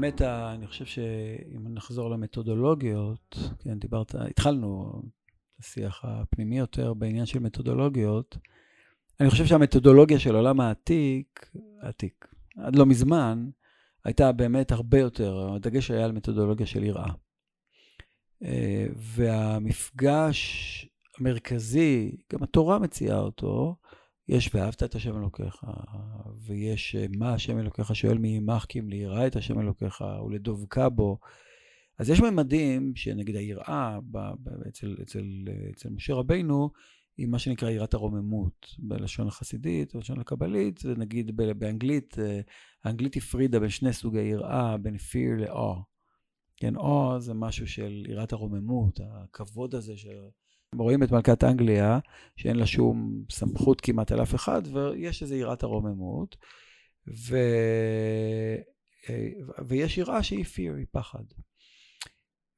באמת, אני חושב שאם נחזור למתודולוגיות, כן, דיברת, התחלנו את השיח הפנימי יותר בעניין של מתודולוגיות. אני חושב שהמתודולוגיה של עולם העתיק, העתיק, עד לא מזמן, הייתה באמת הרבה יותר, הדגש היה על מתודולוגיה של יראה. אה, והמפגש המרכזי, גם התורה מציעה אותו, יש ואהבת את השם אלוקיך, ויש אה, מה השם אלוקיך שואל מי ימך כי אם ליראה את השם אלוקיך ולדבקה בו. אז יש ממדים שנגיד היראה אצל, אצל, אצל משה רבינו, היא מה שנקרא יראת הרוממות בלשון החסידית, בלשון הקבלית, זה נגיד באנגלית, אה, האנגלית הפרידה בין שני סוגי יראה, בין fear ל-awe. כן, awe זה משהו של יראת הרוממות, הכבוד הזה ש... רואים את מלכת אנגליה, שאין לה שום סמכות כמעט על אף אחד, ויש איזו יראת הרוממות, ו... ויש יראה שהיא fear, היא פחד.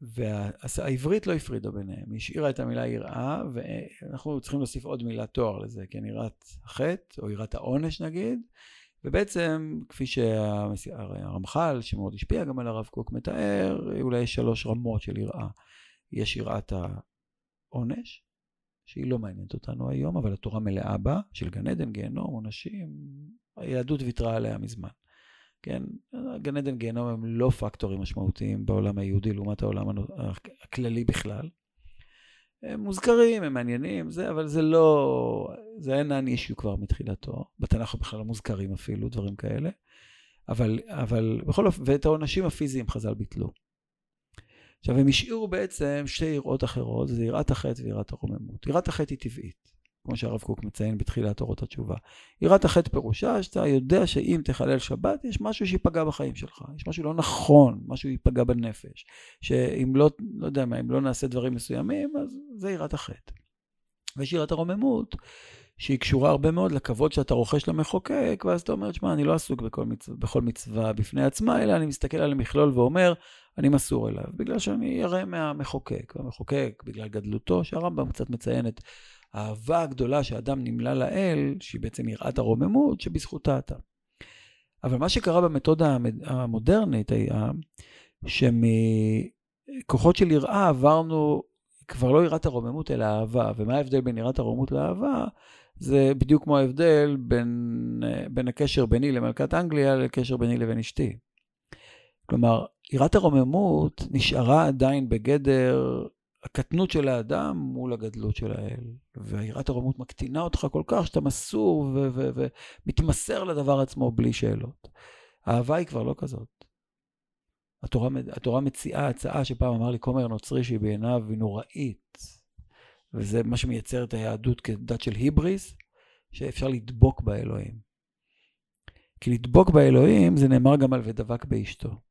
והעברית לא הפרידה ביניהם, היא השאירה את המילה יראה, ואנחנו צריכים להוסיף עוד מילה תואר לזה, כן, יראת החטא, או יראת העונש נגיד, ובעצם, כפי שהרמח"ל, שמאוד השפיע גם על הרב קוק, מתאר, אולי יש שלוש רמות של יראה. יש יראת העונש, שהיא לא מעניינת אותנו היום, אבל התורה מלאה בה, של גן עדן, גיהנום, עונשים, היהדות ויתרה עליה מזמן. כן, גן עדן גיהנום הם לא פקטורים משמעותיים בעולם היהודי לעומת העולם הכללי בכלל. הם מוזכרים, הם מעניינים, זה, אבל זה לא, זה אינן אישיו כבר מתחילתו. בתנ"ך בכלל לא מוזכרים אפילו, דברים כאלה. אבל, אבל בכל אופן, ואת העונשים הפיזיים חז"ל ביטלו. עכשיו, הם השאירו בעצם שתי יראות אחרות, זה יראת החטא ויראת הרוממות. יראת החטא היא טבעית. כמו שהרב קוק מציין בתחילת אורות התשובה. יראת החטא פירושה שאתה יודע שאם תחלל שבת, יש משהו שיפגע בחיים שלך, יש משהו לא נכון, משהו ייפגע בנפש, שאם לא, לא יודע מה, אם לא נעשה דברים מסוימים, אז זה יראת החטא. ויש יראת הרוממות, שהיא קשורה הרבה מאוד לכבוד שאתה רוכש למחוקק, ואז אתה אומר, שמע, אני לא עסוק בכל מצווה, בכל מצווה בפני עצמה, אלא אני מסתכל על המכלול ואומר, אני מסור אליו, בגלל שאני ירא מהמחוקק. והמחוקק, בגלל גדלותו, שהרמב"ם קצת מציין את האהבה הגדולה שאדם נמלא לאל, שהיא בעצם יראת הרוממות, שבזכותה אתה. אבל מה שקרה במתודה המודרנית היה שמכוחות של יראה עברנו כבר לא יראת הרוממות אלא אהבה. ומה ההבדל בין יראת הרוממות לאהבה? זה בדיוק כמו ההבדל בין, בין הקשר ביני למלכת אנגליה לקשר ביני לבין אשתי. כלומר, יראת הרוממות נשארה עדיין בגדר הקטנות של האדם מול הגדלות של האל. ויראת הרוממות מקטינה אותך כל כך שאתה מסור ומתמסר לדבר עצמו בלי שאלות. האהבה היא כבר לא כזאת. התורה, התורה מציעה הצעה שפעם אמר לי כומר נוצרי שהיא בעיניו היא נוראית. וזה מה שמייצר את היהדות כדת של היבריס, שאפשר לדבוק באלוהים. כי לדבוק באלוהים זה נאמר גם על ודבק באשתו.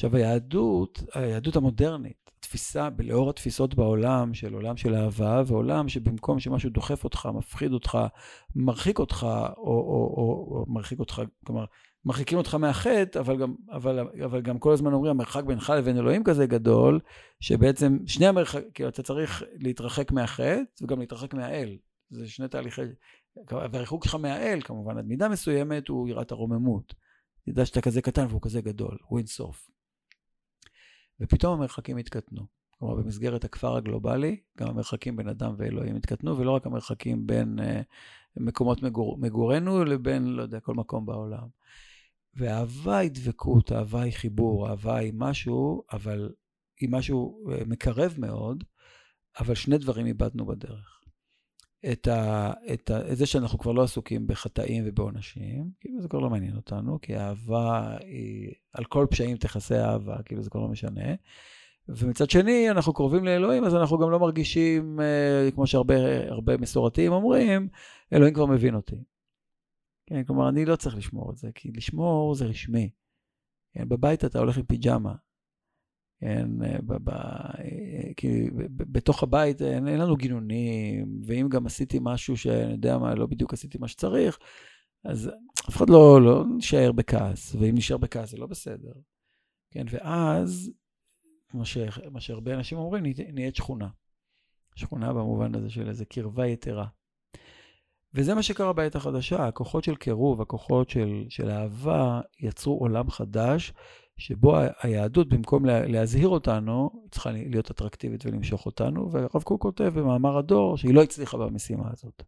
עכשיו היהדות, היהדות המודרנית, תפיסה, לאור התפיסות בעולם של עולם של אהבה, ועולם שבמקום שמשהו דוחף אותך, מפחיד אותך, מרחיק אותך, או, או, או, או מרחיק אותך, כלומר, מרחיקים אותך מהחטא, אבל גם, אבל, אבל גם כל הזמן אומרים, המרחק בינך לבין אלוהים כזה גדול, שבעצם שני המרחק, כאילו אתה צריך להתרחק מהחטא וגם להתרחק מהאל. זה שני תהליכי, והריחוק שלך מהאל, כמובן, עד מידה מסוימת, הוא יראת הרוממות. תדע שאתה כזה קטן והוא כזה גדול, הוא אינסוף. ופתאום המרחקים התקטנו. כלומר, במסגרת הכפר הגלובלי, גם המרחקים בין אדם ואלוהים התקטנו, ולא רק המרחקים בין uh, מקומות מגור, מגורנו לבין, לא יודע, כל מקום בעולם. ואהבה היא דבקות, אהבה היא חיבור, אהבה היא משהו, אבל היא משהו uh, מקרב מאוד, אבל שני דברים איבדנו בדרך. את, ה, את, ה, את זה שאנחנו כבר לא עסוקים בחטאים ובעונשים, כאילו זה כבר לא מעניין אותנו, כי אהבה היא, על כל פשעים תכסה אהבה, כאילו זה כבר לא משנה. ומצד שני, אנחנו קרובים לאלוהים, אז אנחנו גם לא מרגישים, אה, כמו שהרבה מסורתיים אומרים, אלוהים כבר מבין אותי. כן, כלומר, אני לא צריך לשמור את זה, כי לשמור זה רשמי. כן, בבית אתה הולך עם פיג'מה, כן, ב, ב, כי בתוך הבית אין, אין לנו גינונים, ואם גם עשיתי משהו שאני יודע מה, לא בדיוק עשיתי מה שצריך, אז אף אחד לא, לא נשאר בכעס, ואם נשאר בכעס זה לא בסדר. כן, ואז, כמו, שהרבה אנשים אומרים, נהיית שכונה. שכונה במובן הזה של איזו קרבה יתרה. וזה מה שקרה בעת החדשה, הכוחות של קירוב, הכוחות של, של אהבה, יצרו עולם חדש, שבו היהדות, במקום להזהיר אותנו, צריכה להיות אטרקטיבית ולמשוך אותנו, והרב קוק כותב במאמר הדור שהיא לא הצליחה במשימה הזאת.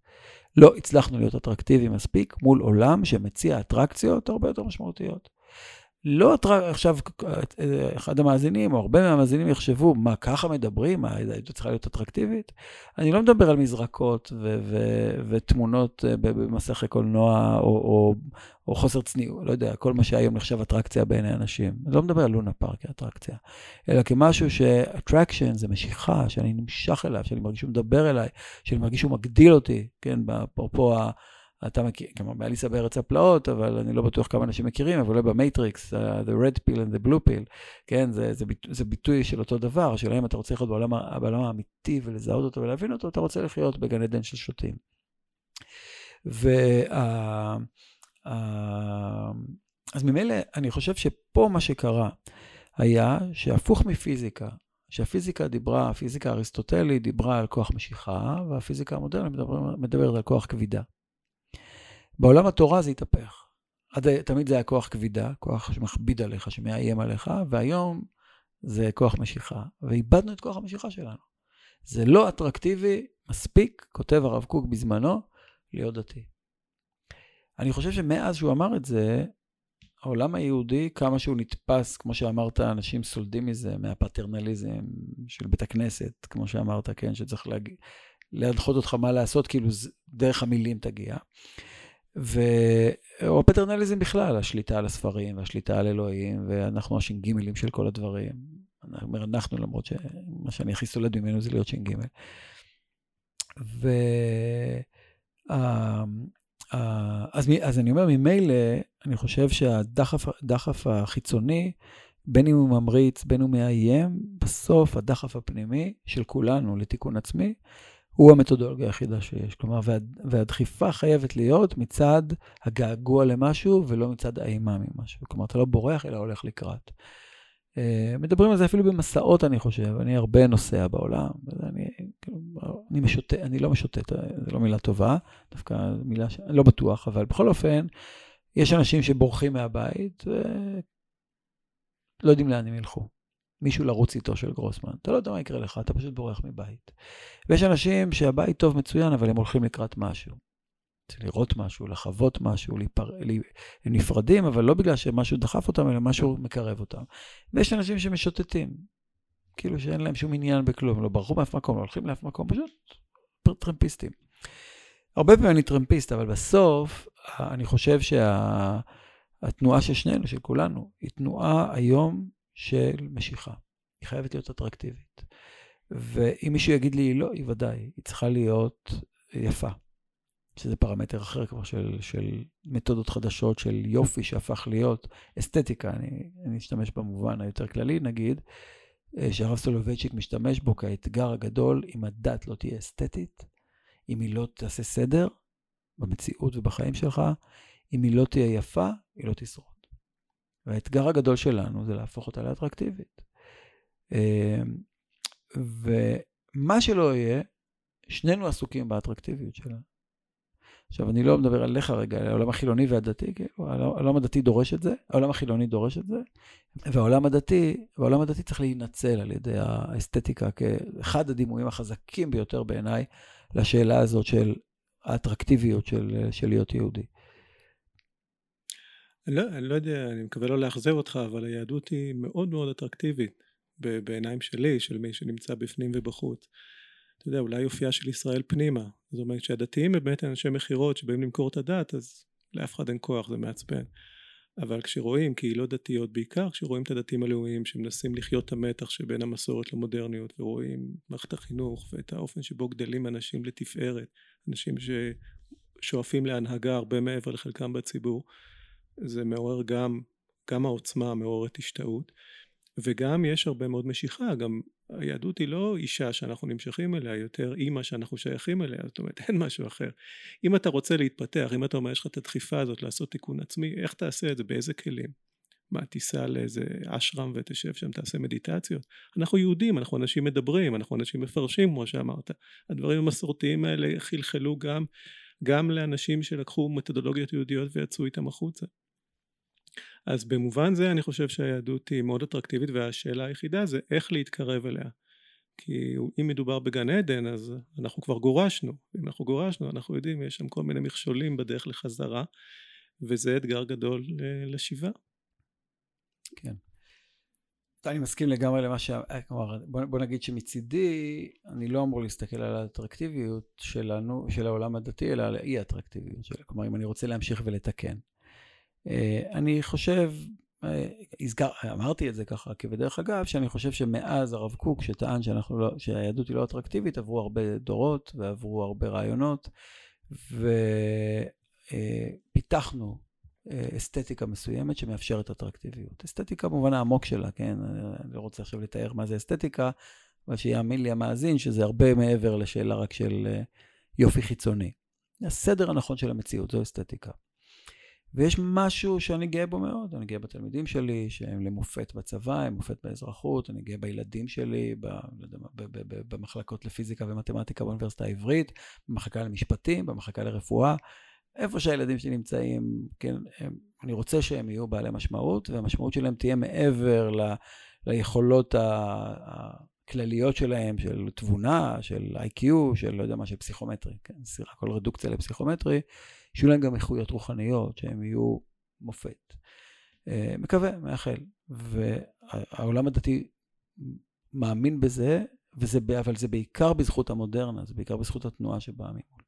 לא הצלחנו להיות אטרקטיביים מספיק מול עולם שמציע אטרקציות הרבה יותר משמעותיות. לא. עכשיו, אחד המאזינים, או הרבה מהמאזינים יחשבו, מה, ככה מדברים? מה, היהדות צריכה להיות אטרקטיבית? אני לא מדבר על מזרקות ו- ו- ותמונות אה, במסכי קולנוע, או, או, או חוסר צניעות, לא יודע, כל מה שהיום נחשב אטרקציה בעיני אנשים. אני לא מדבר על לונה פארק כאטרקציה, אלא כמשהו ש-attraction זה משיכה, שאני נמשך אליו, שאני מרגיש שהוא מדבר אליי, שאני מרגיש שהוא מגדיל אותי, כן, אפרופו ה... אתה מכיר, כלומר, באליסה בארץ הפלאות, אבל אני לא בטוח כמה אנשים מכירים, אבל אולי במייטריקס, אה, The Red Pill and the Blue Pill, כן, זה, זה, ביטוי, זה ביטוי של אותו דבר, של האם אתה רוצה לחיות בעולם, בעולם האמיתי ולזהות אותו ולהבין אותו, אתה רוצה לחיות בגן עדן של שוטים. וה... Uh, אז ממילא, אני חושב שפה מה שקרה היה שהפוך מפיזיקה, שהפיזיקה דיברה, הפיזיקה האריסטוטלית דיברה על כוח משיכה, והפיזיקה המודרנית מדברת על כוח כבידה. בעולם התורה זה התהפך. עד, תמיד זה היה כוח כבידה, כוח שמכביד עליך, שמאיים עליך, והיום זה כוח משיכה, ואיבדנו את כוח המשיכה שלנו. זה לא אטרקטיבי מספיק, כותב הרב קוק בזמנו, להיות דתי. אני חושב שמאז שהוא אמר את זה, העולם היהודי, כמה שהוא נתפס, כמו שאמרת, אנשים סולדים מזה, מהפטרנליזם של בית הכנסת, כמו שאמרת, כן, שצריך להג... להנחות אותך מה לעשות, כאילו דרך המילים תגיע. ו... או הפטרנליזם בכלל, השליטה על הספרים והשליטה על אלוהים, ואנחנו הש"גילים של כל הדברים. אני אומר אנחנו, למרות שמה שאני הכי סולד ממנו זה להיות ש"ג. ו... אז, אז אני אומר, ממילא, אני חושב שהדחף החיצוני, בין אם הוא ממריץ, בין אם הוא מאיים, בסוף הדחף הפנימי של כולנו לתיקון עצמי, הוא המתודולוגיה היחידה שיש. כלומר, וה, והדחיפה חייבת להיות מצד הגעגוע למשהו ולא מצד האימה ממשהו. כלומר, אתה לא בורח אלא הולך לקראת. Uh, מדברים על זה אפילו במסעות, אני חושב. אני הרבה נוסע בעולם, ואני כאילו, אני משוטט, אני לא משוטט, זו לא מילה טובה, דווקא מילה ש... לא בטוח, אבל בכל אופן, יש אנשים שבורחים מהבית ולא יודעים לאן הם ילכו. מישהו לרוץ איתו של גרוסמן. אתה לא יודע מה יקרה לך, אתה פשוט בורח מבית. ויש אנשים שהבית טוב מצוין, אבל הם הולכים לקראת משהו. לראות משהו, לחוות משהו, להיפר... הם נפרדים, אבל לא בגלל שמשהו דחף אותם, אלא משהו מקרב אותם. ויש אנשים שמשוטטים, כאילו שאין להם שום עניין בכלום, לא ברחו מאף מקום, לא הולכים לאף מקום, פשוט טרמפיסטים. הרבה פעמים אני טרמפיסט, אבל בסוף אני חושב שהתנועה שה... של שנינו, של כולנו, היא תנועה היום של משיכה. היא חייבת להיות אטרקטיבית. ואם מישהו יגיד לי לא, היא ודאי, היא צריכה להיות יפה. שזה פרמטר אחר כבר של, של מתודות חדשות, של יופי שהפך להיות אסתטיקה, אני, אני אשתמש במובן היותר כללי נגיד, אה, שהרב סולובייצ'יק משתמש בו כאתגר הגדול, אם הדת לא תהיה אסתטית, אם היא לא תעשה סדר במציאות ובחיים שלך, אם היא לא תהיה יפה, היא לא תשרוד. והאתגר הגדול שלנו זה להפוך אותה לאטרקטיבית. אמ, ומה שלא יהיה, שנינו עסוקים באטרקטיביות שלה. עכשיו, אני לא מדבר עליך רגע, על העולם החילוני והדתי, כאילו, העולם הדתי דורש את זה, העולם החילוני דורש את זה, והעולם הדתי, והעולם הדתי צריך להינצל על ידי האסתטיקה כאחד הדימויים החזקים ביותר בעיניי לשאלה הזאת של האטרקטיביות של, של להיות יהודי. לא, אני לא יודע, אני מקווה לא לאכזב אותך, אבל היהדות היא מאוד מאוד אטרקטיבית בעיניים שלי, של מי שנמצא בפנים ובחוץ. אתה יודע, אולי יופייה של ישראל פנימה. זאת אומרת שהדתיים הם באמת אנשי מכירות שבאים למכור את הדת, אז לאף אחד אין כוח, זה מעצבן. אבל כשרואים קהילות דתיות, בעיקר כשרואים את הדתיים הלאומיים שמנסים לחיות את המתח שבין המסורת למודרניות, ורואים מערכת החינוך ואת האופן שבו גדלים אנשים לתפארת, אנשים ששואפים להנהגה הרבה מעבר לחלקם בציבור, זה מעורר גם, גם העוצמה מעוררת השתאות וגם יש הרבה מאוד משיכה, גם היהדות היא לא אישה שאנחנו נמשכים אליה, יותר אימא שאנחנו שייכים אליה, זאת אומרת אין משהו אחר. אם אתה רוצה להתפתח, אם אתה אומר יש לך את הדחיפה הזאת לעשות תיקון עצמי, איך תעשה את זה, באיזה כלים? מה, תיסע לאיזה אשרם ותשב שם, תעשה מדיטציות? אנחנו יהודים, אנחנו אנשים מדברים, אנחנו אנשים מפרשים כמו שאמרת. הדברים המסורתיים האלה חלחלו גם, גם לאנשים שלקחו מתודולוגיות יהודיות ויצאו איתם החוצה. אז במובן זה אני חושב שהיהדות היא מאוד אטרקטיבית והשאלה היחידה זה איך להתקרב אליה. כי אם מדובר בגן עדן אז אנחנו כבר גורשנו, אם אנחנו גורשנו אנחנו יודעים יש שם כל מיני מכשולים בדרך לחזרה וזה אתגר גדול לשיבה. כן. אני מסכים לגמרי למה ש... כלומר, בוא, נגיד שמצידי, אני לא אמור להסתכל על האטרקטיביות שלנו, של העולם הדתי, אלא על האי האטרקטיביות שלו. כלומר, אם אני רוצה להמשיך ולתקן. אה, אני חושב, אה, הסגר, אמרתי את זה ככה כבדרך אגב, שאני חושב שמאז הרב קוק, שטען שאנחנו לא, שהיהדות היא לא אטרקטיבית, עברו הרבה דורות ועברו הרבה רעיונות, ופיתחנו אה, אסתטיקה מסוימת שמאפשרת אטרקטיביות. אסתטיקה במובן העמוק שלה, כן? אני לא רוצה עכשיו לתאר מה זה אסתטיקה, אבל שיאמין לי המאזין שזה הרבה מעבר לשאלה רק של יופי חיצוני. הסדר הנכון של המציאות זו אסתטיקה. ויש משהו שאני גאה בו מאוד, אני גאה בתלמידים שלי, שהם למופת בצבא, הם מופת באזרחות, אני גאה בילדים שלי, ב, לא ב, ב, ב, במחלקות לפיזיקה ומתמטיקה באוניברסיטה העברית, במחלקה למשפטים, במחלקה לרפואה. איפה שהילדים שלי נמצאים, כן, הם, אני רוצה שהם יהיו בעלי משמעות, והמשמעות שלהם תהיה מעבר ל, ליכולות הכלליות שלהם, של תבונה, של IQ, של לא יודע מה, של פסיכומטרי, כן, הכל רדוקציה לפסיכומטרי. שיהיו להם גם איכויות רוחניות, שהם יהיו מופת. אה, מקווה, מאחל. והעולם הדתי מאמין בזה, וזה, אבל זה בעיקר בזכות המודרנה, זה בעיקר בזכות התנועה שבאה ממול.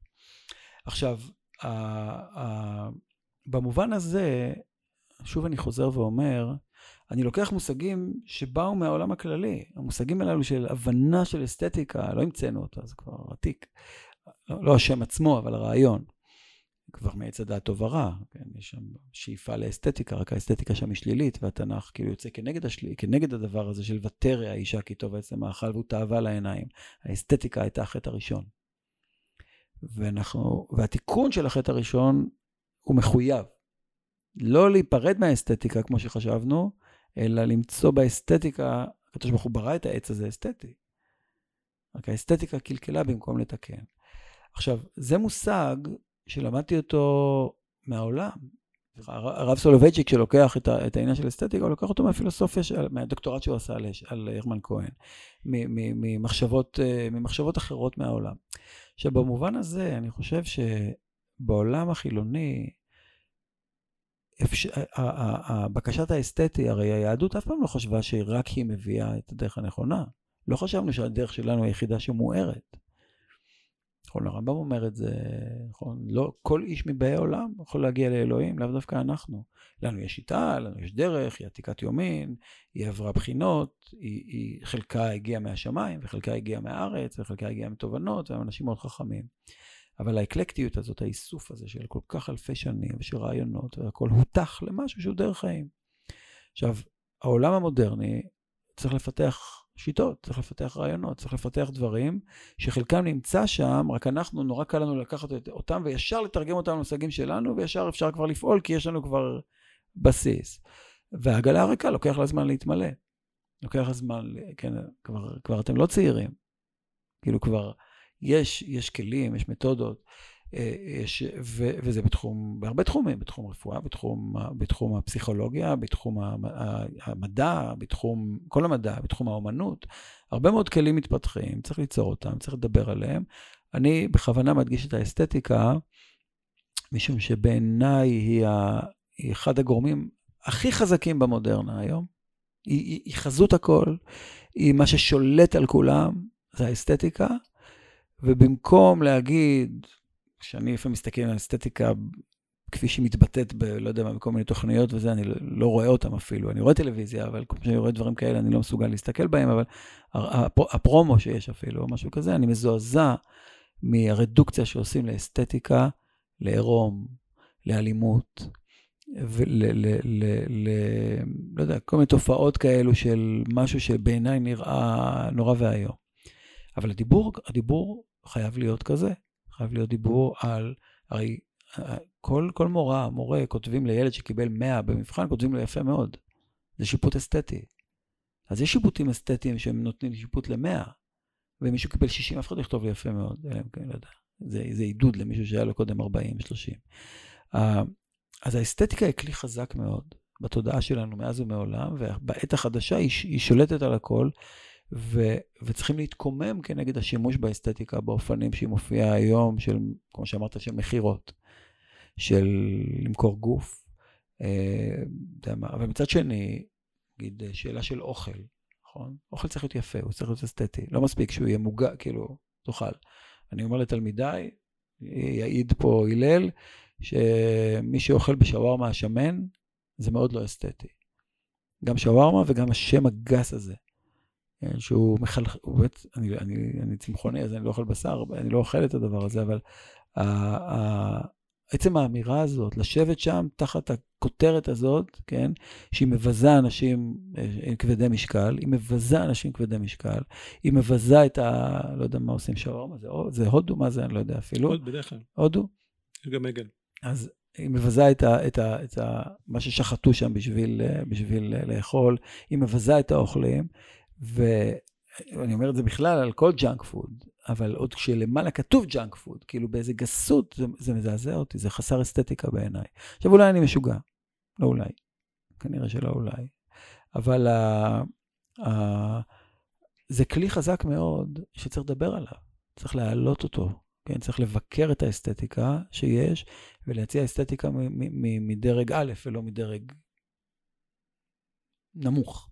עכשיו, ה, ה, במובן הזה, שוב אני חוזר ואומר, אני לוקח מושגים שבאו מהעולם הכללי. המושגים הללו של הבנה של אסתטיקה, לא המצאנו אותו, זה כבר עתיק. לא, לא השם עצמו, אבל הרעיון. כבר מעץ הדעת טוב ורע, כן? יש שם שאיפה לאסתטיקה, רק האסתטיקה שם היא שלילית, והתנ"ך כאילו יוצא כנגד, השל... כנגד הדבר הזה של ותרא האישה כי טוב עצם האכל והוא תאווה לעיניים. האסתטיקה הייתה החטא הראשון. ואנחנו, והתיקון של החטא הראשון הוא מחויב. לא להיפרד מהאסתטיקה כמו שחשבנו, אלא למצוא באסתטיקה, הקדוש ברוך הוא ברא את העץ הזה אסתטי. רק האסתטיקה קלקלה במקום לתקן. עכשיו, זה מושג שלמדתי אותו מהעולם. הרב סולובייצ'יק שלוקח את, העניין של אסתטיקה, הוא לוקח אותו מהפילוסופיה, של, מהדוקטורט שהוא עשה על, על הרמן כהן, ממחשבות, אה, ממחשבות אחרות מהעולם. עכשיו, במובן הזה, אני חושב שבעולם החילוני, בקשת האסתטי, הרי היהדות אף פעם לא חשבה שרק היא מביאה את הדרך הנכונה. לא חשבנו שהדרך שלנו היחידה שמוארת. נכון, הרמב"ם אומר את זה, נכון, לא כל איש מבאי עולם יכול להגיע לאלוהים, לאו דווקא אנחנו. לנו יש שיטה, לנו יש דרך, היא עתיקת יומין, היא עברה בחינות, היא, היא חלקה הגיעה מהשמיים, וחלקה הגיעה מהארץ, וחלקה הגיעה מתובנות, והם אנשים מאוד חכמים. אבל האקלקטיות הזאת, האיסוף הזה של כל כך אלפי שנים, ושל רעיונות, והכל הותח למשהו שהוא דרך חיים. עכשיו, העולם המודרני צריך לפתח שיטות, צריך לפתח רעיונות, צריך לפתח דברים שחלקם נמצא שם, רק אנחנו, נורא קל לנו לקחת אותם וישר לתרגם אותם למושגים שלנו, וישר אפשר כבר לפעול, כי יש לנו כבר בסיס. והעגלה הריקה לוקח לה זמן להתמלא. לוקח זמן, כן, כבר, כבר אתם לא צעירים. כאילו כבר יש, יש כלים, יש מתודות. אה, יש, ו, וזה בתחום, בהרבה תחומים, בתחום רפואה, בתחום, בתחום הפסיכולוגיה, בתחום המדע, בתחום, כל המדע, בתחום האומנות. הרבה מאוד כלים מתפתחים, צריך ליצור אותם, צריך לדבר עליהם. אני בכוונה מדגיש את האסתטיקה, משום שבעיניי היא, ה, היא אחד הגורמים הכי חזקים במודרנה היום. היא, היא, היא חזות הכל, היא מה ששולט על כולם, זה האסתטיקה. ובמקום להגיד, כשאני לפעמים מסתכל על אסתטיקה כפי שהיא מתבטאת ב... לא יודע מה, בכל מיני תוכניות וזה, אני לא רואה אותם אפילו. אני רואה טלוויזיה, אבל כשאני רואה דברים כאלה, אני לא מסוגל להסתכל בהם, אבל הפרומו שיש אפילו, או משהו כזה, אני מזועזע מהרדוקציה שעושים לאסתטיקה, לעירום, לאלימות, ול... ל... ל... ל... לא יודע, כל מיני תופעות כאלו של משהו שבעיניי נראה נורא ואיום. אבל הדיבור, הדיבור חייב להיות כזה. חייב להיות דיבור על, הרי כל, כל מורה, מורה, כותבים לילד שקיבל 100 במבחן, כותבים לו יפה מאוד. זה שיפוט אסתטי. אז יש שיפוטים אסתטיים שהם נותנים שיפוט ל-100, ואם מישהו קיבל 60, אף אחד לא יכתוב לי יפה מאוד, אלא אם כן, לא יודע. זה, זה עידוד למישהו שהיה לו קודם 40, 30. Uh, אז האסתטיקה היא כלי חזק מאוד, בתודעה שלנו מאז ומעולם, ובעת החדשה היא, היא שולטת על הכל, ו, וצריכים להתקומם כנגד השימוש באסתטיקה באופנים שהיא מופיעה היום, של, כמו שאמרת, של מכירות, של למכור גוף. אה, אבל מצד שני, נגיד, שאלה של אוכל, נכון? אוכל צריך להיות יפה, הוא צריך להיות אסתטי. לא מספיק שהוא יהיה מוגע, כאילו, תאכל. אני אומר לתלמידיי, יעיד פה הלל, שמי שאוכל בשווארמה השמן, זה מאוד לא אסתטי. גם שווארמה וגם השם הגס הזה. כן, שהוא מחלחל, אני, אני, אני צמחוני, אז אני לא אוכל בשר, אני לא אוכל את הדבר הזה, אבל עצם האמירה הזאת, לשבת שם תחת הכותרת הזאת, כן, שהיא מבזה אנשים אה, כבדי משקל, היא מבזה אנשים כבדי משקל, היא מבזה את ה... לא יודע מה עושים שווארמה, זה, זה הודו, מה זה, אני לא יודע אפילו. הודו, בדרך כלל. הודו? גם עגל. אז היא מבזה את, ה, את, ה, את ה, מה ששחטו שם בשביל, אה, בשביל אה, לאכול, היא מבזה את האוכלים, ואני אומר את זה בכלל על כל ג'אנק פוד, אבל עוד כשלמעלה כתוב ג'אנק פוד, כאילו באיזה גסות, זה, זה מזעזע אותי, זה חסר אסתטיקה בעיניי. עכשיו אולי אני משוגע, לא אולי, כנראה שלא אולי, אבל ה, ה, זה כלי חזק מאוד שצריך לדבר עליו, צריך להעלות אותו, כן? צריך לבקר את האסתטיקה שיש ולהציע אסתטיקה מדרג א' ולא מדרג נמוך.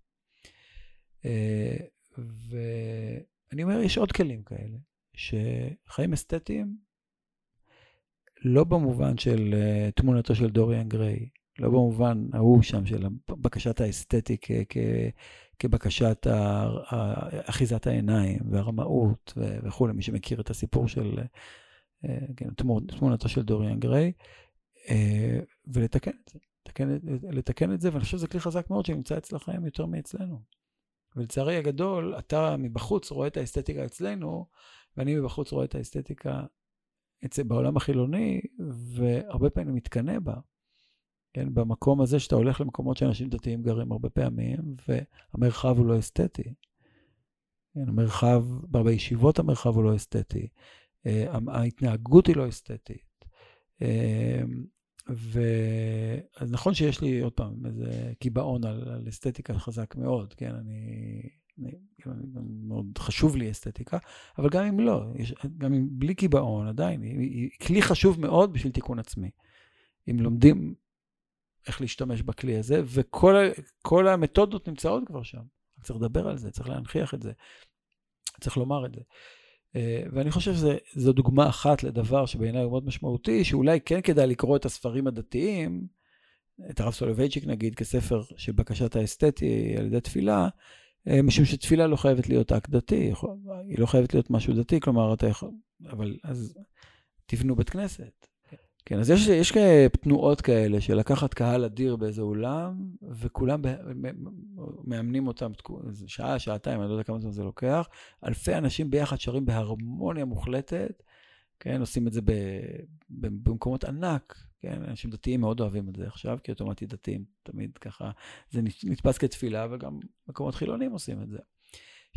אה, ואני אומר, יש עוד כלים כאלה, שחיים אסתטיים, לא במובן של uh, תמונתו של דוריאן גריי, לא במובן ההוא שם של בקשת האסתטי כ- כ- כבקשת אחיזת העיניים והרמאות וכולי, מי שמכיר את הסיפור של uh, כן, תמונתו של דוריאן גריי, ולתקן את זה. לתקן את זה, ואני חושב שזה כלי חזק מאוד שנמצא אצלכם יותר מאצלנו. ולצערי הגדול, אתה מבחוץ רואה את האסתטיקה אצלנו, ואני מבחוץ רואה את האסתטיקה אצל, בעולם החילוני, והרבה פעמים אני מתקנא בה. כן, במקום הזה שאתה הולך למקומות שאנשים דתיים גרים הרבה פעמים, והמרחב הוא לא אסתטי. כן, המרחב, בישיבות המרחב הוא לא אסתטי. אה, ההתנהגות היא לא אסתטית. ואז נכון שיש לי עוד פעם איזה קיבעון על, על אסתטיקה חזק מאוד, כן, אני, אני, אני, מאוד חשוב לי אסתטיקה, אבל גם אם לא, יש, גם אם בלי קיבעון עדיין, היא, היא כלי חשוב מאוד בשביל תיקון עצמי. אם לומדים איך להשתמש בכלי הזה, וכל המתודות נמצאות כבר שם. צריך לדבר על זה, צריך להנכיח את זה, צריך לומר את זה. אה, ואני חושב שזו דוגמה אחת לדבר שבעיניי הוא מאוד משמעותי, שאולי כן כדאי לקרוא את הספרים הדתיים, את הרב סולובייצ'יק נגיד, כספר של בקשת האסתטי על ידי תפילה, אה, משום שתפילה לא חייבת להיות אקט דתי, היא לא חייבת להיות משהו דתי, כלומר, אתה יכול, אבל אז תבנו בית כנסת, כן, אז יש, יש תנועות כאלה של לקחת קהל אדיר באיזה אולם, וכולם מאמנים אותם שעה, שעתיים, אני לא יודע כמה זמן זה לוקח. אלפי אנשים ביחד שרים בהרמוניה מוחלטת, כן, עושים את זה ב, ב, במקומות ענק, כן, אנשים דתיים מאוד אוהבים את זה עכשיו, כי אוטומטית דתיים תמיד ככה, זה נתפס כתפילה, וגם מקומות חילונים עושים את זה.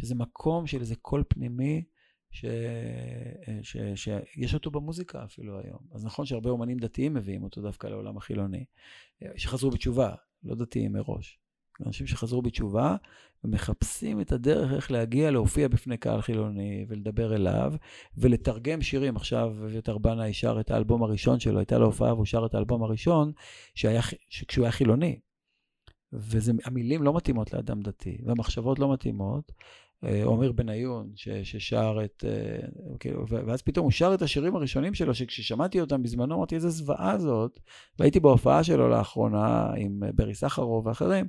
שזה מקום של איזה קול פנימי, ש... ש... שיש אותו במוזיקה אפילו היום. אז נכון שהרבה אומנים דתיים מביאים אותו דווקא לעולם החילוני, שחזרו בתשובה, לא דתיים מראש. אנשים שחזרו בתשובה ומחפשים את הדרך איך להגיע להופיע בפני קהל חילוני ולדבר אליו ולתרגם שירים. עכשיו אביתר בנה שר את האלבום הראשון שלו, הייתה לו הופעה והוא שר את האלבום הראשון שהיה, כשהוא היה חילוני. והמילים לא מתאימות לאדם דתי, והמחשבות לא מתאימות, אה, עומר בניון, ששר את, אה, כאילו, ואז פתאום הוא שר את השירים הראשונים שלו, שכששמעתי אותם בזמנו אמרתי, איזה זוועה זאת, והייתי בהופעה שלו לאחרונה עם אה, ברי סחרוב ואחרים,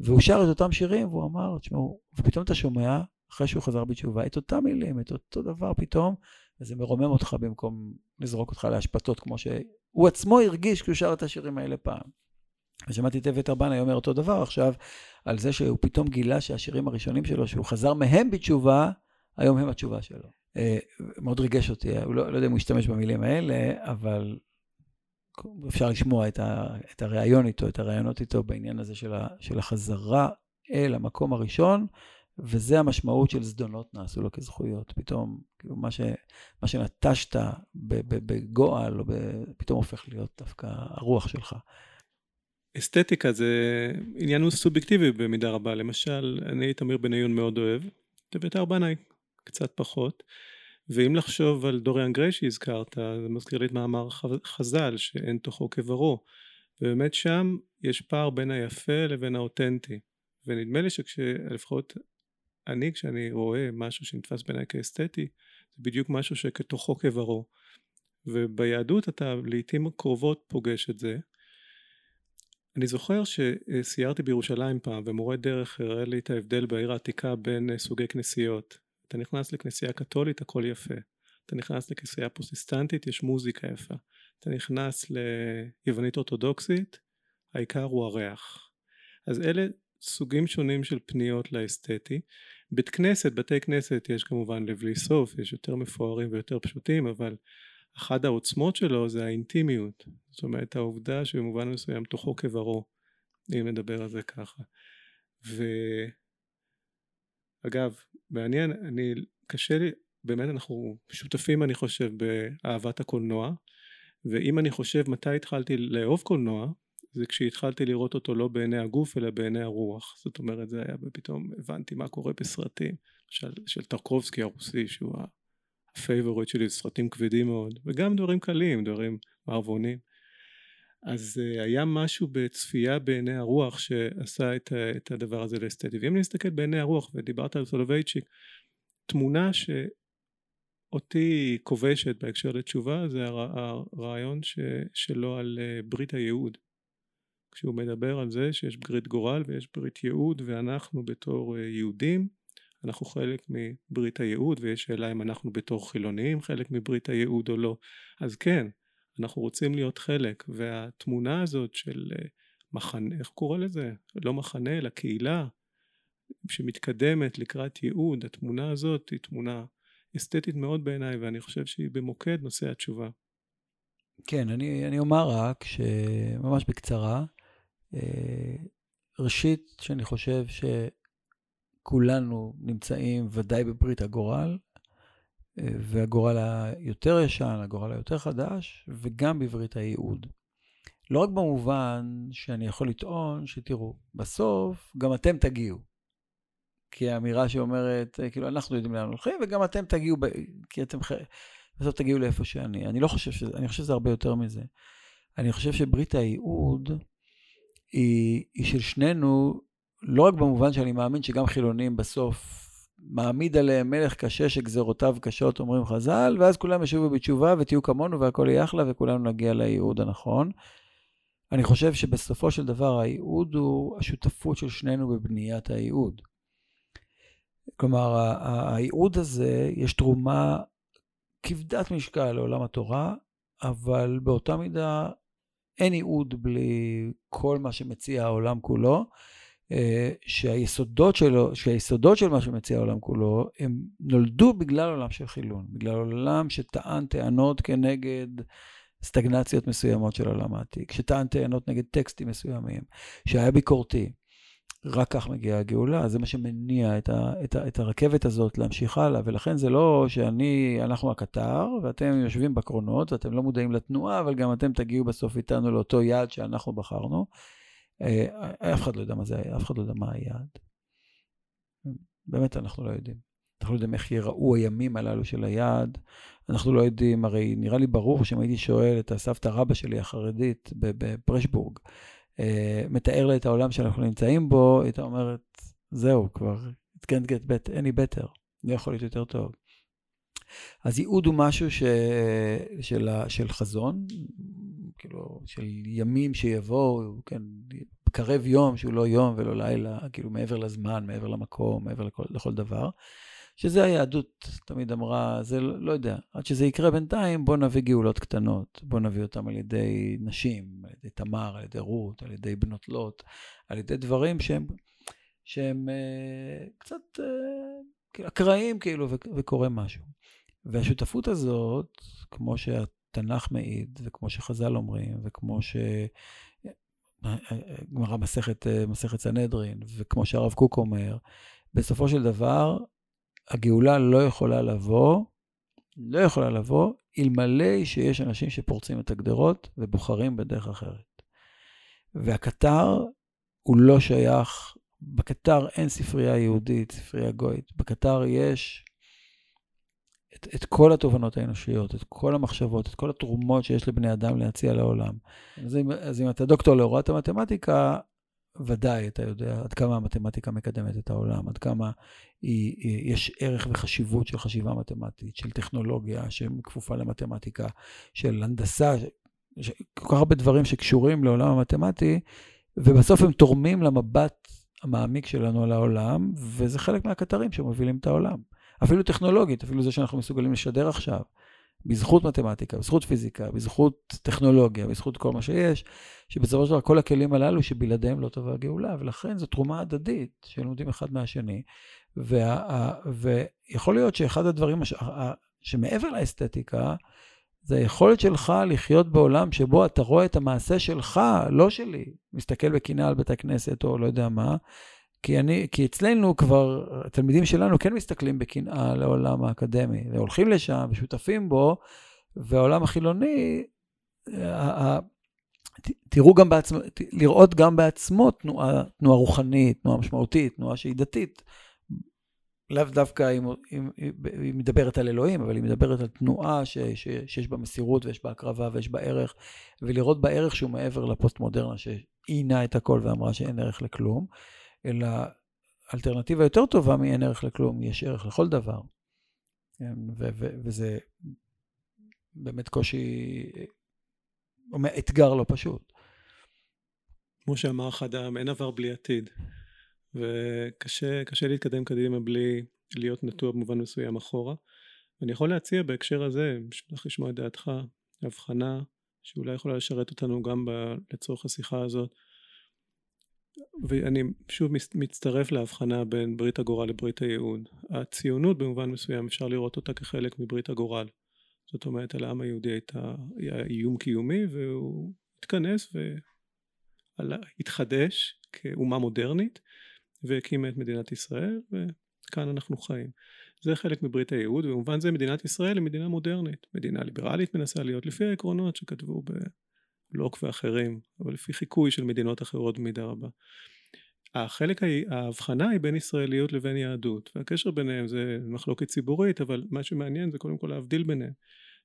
והוא שר את אותם שירים, והוא אמר, תשמעו, ופתאום אתה שומע, אחרי שהוא חזר בתשובה, את אותם מילים, את אותו דבר פתאום, וזה מרומם אותך במקום לזרוק אותך להשפתות, כמו שהוא עצמו הרגיש כשהוא שר את השירים האלה פעם. ושמעתי את אביתר בנאי אומר אותו דבר עכשיו, על זה שהוא פתאום גילה שהשירים הראשונים שלו, שהוא חזר מהם בתשובה, היום הם התשובה שלו. אה, מאוד ריגש אותי, הוא לא, לא יודע אם הוא השתמש במילים האלה, אבל אפשר לשמוע את, ה, את הריאיון איתו, את הריאיונות איתו בעניין הזה של, ה, של החזרה אל המקום הראשון, וזה המשמעות של זדונות נעשו לו כזכויות. פתאום, כאילו, מה, ש, מה שנטשת בגועל, פתאום הופך להיות דווקא הרוח שלך. אסתטיקה זה עניין הוא סובייקטיבי במידה רבה, למשל אני את אמיר בניון מאוד אוהב, את אביתר בנאי קצת פחות, ואם לחשוב על דוריאן גריי שהזכרת, זה מזכיר לי את מאמר חז"ל שאין תוכו כברו, ובאמת שם יש פער בין היפה לבין האותנטי, ונדמה לי שכשלפחות אני כשאני רואה משהו שנתפס בעיניי כאסתטי, זה בדיוק משהו שכתוכו כברו, וביהדות אתה לעיתים קרובות פוגש את זה, אני זוכר שסיירתי בירושלים פעם ומורה דרך הראה לי את ההבדל בעיר העתיקה בין אה, סוגי כנסיות. אתה נכנס לכנסייה קתולית הכל יפה. אתה נכנס לכנסייה פרוסיסטנטית יש מוזיקה יפה. אתה נכנס ליוונית אורתודוקסית העיקר הוא הריח. אז אלה סוגים שונים של פניות לאסתטי. בית כנסת, בתי כנסת יש כמובן לבלי סוף, יש יותר מפוארים ויותר פשוטים אבל אחת העוצמות שלו זה האינטימיות, זאת אומרת העובדה שבמובן מסוים תוכו כברו, אם נדבר על זה ככה. ואגב, מעניין, אני, קשה לי, באמת אנחנו שותפים אני חושב באהבת הקולנוע, ואם אני חושב מתי התחלתי לאהוב קולנוע, זה כשהתחלתי לראות אותו לא בעיני הגוף אלא בעיני הרוח, זאת אומרת זה היה ופתאום הבנתי מה קורה בסרטים, של, של טרקובסקי הרוסי שהוא ה favorite שלי, סרטים כבדים מאוד, וגם דברים קלים, דברים מערבונים. אז אה, היה משהו בצפייה בעיני הרוח שעשה את, את הדבר הזה לאסתטי. ואם נסתכל בעיני הרוח, ודיברת על סולובייצ'יק, תמונה שאותי כובשת בהקשר לתשובה זה הרעיון ש, שלו על אה, ברית הייעוד. כשהוא מדבר על זה שיש ברית גורל ויש ברית ייעוד ואנחנו בתור אה, יהודים אנחנו חלק מברית הייעוד ויש שאלה אם אנחנו בתור חילוניים חלק מברית הייעוד או לא אז כן אנחנו רוצים להיות חלק והתמונה הזאת של אה, מחנה איך קורא לזה לא מחנה אלא קהילה שמתקדמת לקראת ייעוד התמונה הזאת היא תמונה אסתטית מאוד בעיניי ואני חושב שהיא במוקד נושא התשובה. כן אני, אני אומר רק שממש בקצרה אה, ראשית שאני חושב ש... כולנו נמצאים ודאי בברית הגורל, והגורל היותר ישן, הגורל היותר חדש, וגם בברית הייעוד. לא רק במובן שאני יכול לטעון שתראו, בסוף גם אתם תגיעו. כי האמירה שאומרת, כאילו, אנחנו יודעים לאן הולכים, וגם אתם תגיעו, ב... כי אתם בסוף תגיעו לאיפה שאני. אני לא חושב שזה, אני חושב שזה הרבה יותר מזה. אני חושב שברית הייעוד היא, היא של שנינו לא רק במובן שאני מאמין שגם חילונים בסוף מעמיד עליהם מלך קשה שגזרותיו קשות, אומרים חז"ל, ואז כולם ישובו בתשובה ותהיו כמונו והכל יהיה אחלה וכולנו נגיע לייעוד הנכון. אני חושב שבסופו של דבר הייעוד הוא השותפות של שנינו בבניית הייעוד. כלומר, הייעוד הזה, יש תרומה כבדת משקל לעולם התורה, אבל באותה מידה אין ייעוד בלי כל מה שמציע העולם כולו. אה, שהיסודות שלו, שהיסודות של מה שמציע העולם כולו, הם נולדו בגלל עולם של חילון, בגלל עולם שטען טענות כנגד סטגנציות מסוימות של העולם העתיק, שטען טענות נגד טקסטים מסוימים, שהיה ביקורתי. רק כך מגיעה הגאולה, זה מה שמניע את, ה, את, ה, את הרכבת הזאת להמשיך הלאה, ולכן זה לא שאני, אנחנו הקטר, ואתם יושבים בקרונות, ואתם לא מודעים לתנועה, אבל גם אתם תגיעו בסוף איתנו לאותו יעד שאנחנו בחרנו, אף אחד לא יודע מה זה היה, אף אחד לא יודע מה היעד. באמת אנחנו לא יודעים. אנחנו לא יודעים איך ייראו הימים הללו של היעד. אנחנו לא יודעים, הרי נראה לי ברור שאם הייתי שואל את הסבתא רבא שלי החרדית בפרשבורג, אה, מתאר לה את העולם שאנחנו נמצאים בו, הייתה אומרת, זהו, כבר, it can't get better, any better, לא יכול להיות יותר טוב. אז ייעוד הוא משהו ש... של, של חזון, כאילו, של ימים שיבואו, כן, קרב יום שהוא לא יום ולא לילה, כאילו מעבר לזמן, מעבר למקום, מעבר לכל, לכל דבר. שזה היהדות תמיד אמרה, זה לא, לא יודע, עד שזה יקרה בינתיים, בוא נביא גאולות קטנות, בוא נביא אותן על ידי נשים, על ידי תמר, על ידי רות, על ידי בנות לוט, על ידי דברים שהם, שהם אה, קצת אה, אקראיים כאילו, וקורה משהו. והשותפות הזאת, כמו שהתנ"ך מעיד, וכמו שחז"ל אומרים, וכמו ש... גמרא מסכת, מסכת סנהדרין, וכמו שהרב קוק אומר, בסופו של דבר, הגאולה לא יכולה לבוא, לא יכולה לבוא, אלמלא שיש אנשים שפורצים את הגדרות ובוחרים בדרך אחרת. והקטר הוא לא שייך, בקטר אין ספרייה יהודית, ספרייה גויית. בקטר יש את, את כל התובנות האנושיות, את כל המחשבות, את כל התרומות שיש לבני אדם להציע לעולם. אז אם, אז אם אתה דוקטור להוראת המתמטיקה, ודאי אתה יודע עד כמה המתמטיקה מקדמת את העולם, עד כמה היא, היא, יש ערך וחשיבות של חשיבה מתמטית, של טכנולוגיה שכפופה למתמטיקה, של הנדסה, ש, כל כך הרבה דברים שקשורים לעולם המתמטי, ובסוף הם תורמים למבט המעמיק שלנו על העולם, וזה חלק מהקטרים שמובילים את העולם. אפילו טכנולוגית, אפילו זה שאנחנו מסוגלים לשדר עכשיו, בזכות מתמטיקה, בזכות פיזיקה, בזכות טכנולוגיה, בזכות כל מה שיש, שבסופו של דבר כל הכלים הללו שבלעדיהם לא תבוא הגאולה, ולכן זו תרומה הדדית שלומדים אחד מהשני. וה, ויכול להיות שאחד הדברים הש, שמעבר לאסתטיקה, זה היכולת שלך לחיות בעולם שבו אתה רואה את המעשה שלך, לא שלי, מסתכל בקנאה על בית הכנסת או לא יודע מה, כי, אני, כי אצלנו כבר, התלמידים שלנו כן מסתכלים בקנאה לעולם האקדמי, והולכים לשם ושותפים בו, והעולם החילוני, תראו גם בעצמו, לראות גם בעצמו תנועה, תנועה רוחנית, תנועה משמעותית, תנועה שהיא דתית. לאו דווקא אם היא מדברת על אלוהים, אבל היא מדברת על תנועה ש, ש, שיש בה מסירות ויש בה הקרבה ויש בה ערך, ולראות בה ערך שהוא מעבר לפוסט-מודרנה שעיינה את הכל ואמרה שאין ערך לכלום. אלא אלטרנטיבה יותר טובה מאין ערך לכלום, יש ערך לכל דבר. כן, וזה באמת קושי, אתגר לא פשוט. כמו שאמר חדם, אין עבר בלי עתיד. וקשה להתקדם קדימה בלי להיות נטוע במובן מסוים אחורה. ואני יכול להציע בהקשר הזה, בשביל לשמוע את דעתך, הבחנה שאולי יכולה לשרת אותנו גם ב, לצורך השיחה הזאת, ואני שוב מצטרף להבחנה בין ברית הגורל לברית הייעוד. הציונות במובן מסוים אפשר לראות אותה כחלק מברית הגורל. זאת אומרת על העם היהודי הייתה איום קיומי והוא התכנס והתחדש כאומה מודרנית והקים את מדינת ישראל וכאן אנחנו חיים. זה חלק מברית הייעוד ובמובן זה מדינת ישראל היא מדינה מודרנית. מדינה ליברלית מנסה להיות לפי העקרונות שכתבו ב... לוק ואחרים, אבל לפי חיקוי של מדינות אחרות במידה רבה. החלק, ההבחנה היא בין ישראליות לבין יהדות, והקשר ביניהם זה מחלוקת ציבורית, אבל מה שמעניין זה קודם כל להבדיל ביניהם,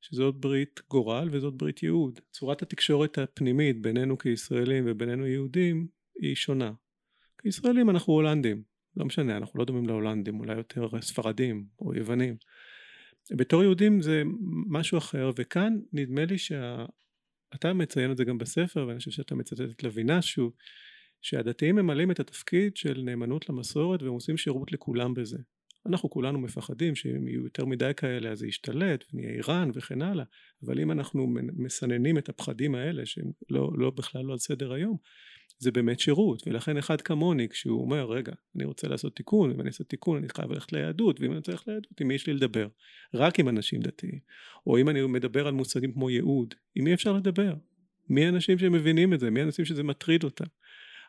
שזאת ברית גורל וזאת ברית ייעוד. צורת התקשורת הפנימית בינינו כישראלים ובינינו יהודים היא שונה. כישראלים אנחנו הולנדים, לא משנה, אנחנו לא דומים להולנדים, אולי יותר ספרדים או יוונים. בתור יהודים זה משהו אחר, וכאן נדמה לי שה... אתה מציין את זה גם בספר ואני חושב שאתה מצטט את לוינס שהוא שהדתיים ממלאים את התפקיד של נאמנות למסורת והם עושים שירות לכולם בזה. אנחנו כולנו מפחדים שאם יהיו יותר מדי כאלה אז זה ישתלט ונהיה איראן וכן הלאה אבל אם אנחנו מסננים את הפחדים האלה שהם לא, לא בכלל לא על סדר היום זה באמת שירות ולכן אחד כמוני כשהוא אומר רגע אני רוצה לעשות תיקון ואם אני אעשה תיקון אני חייב ללכת ליהדות ואם אני רוצה ללכת ליהדות עם מי יש לי לדבר? רק עם אנשים דתיים. או אם אני מדבר על מושגים כמו ייעוד עם מי אפשר לדבר? מי האנשים שמבינים את זה? מי האנשים שזה מטריד אותם?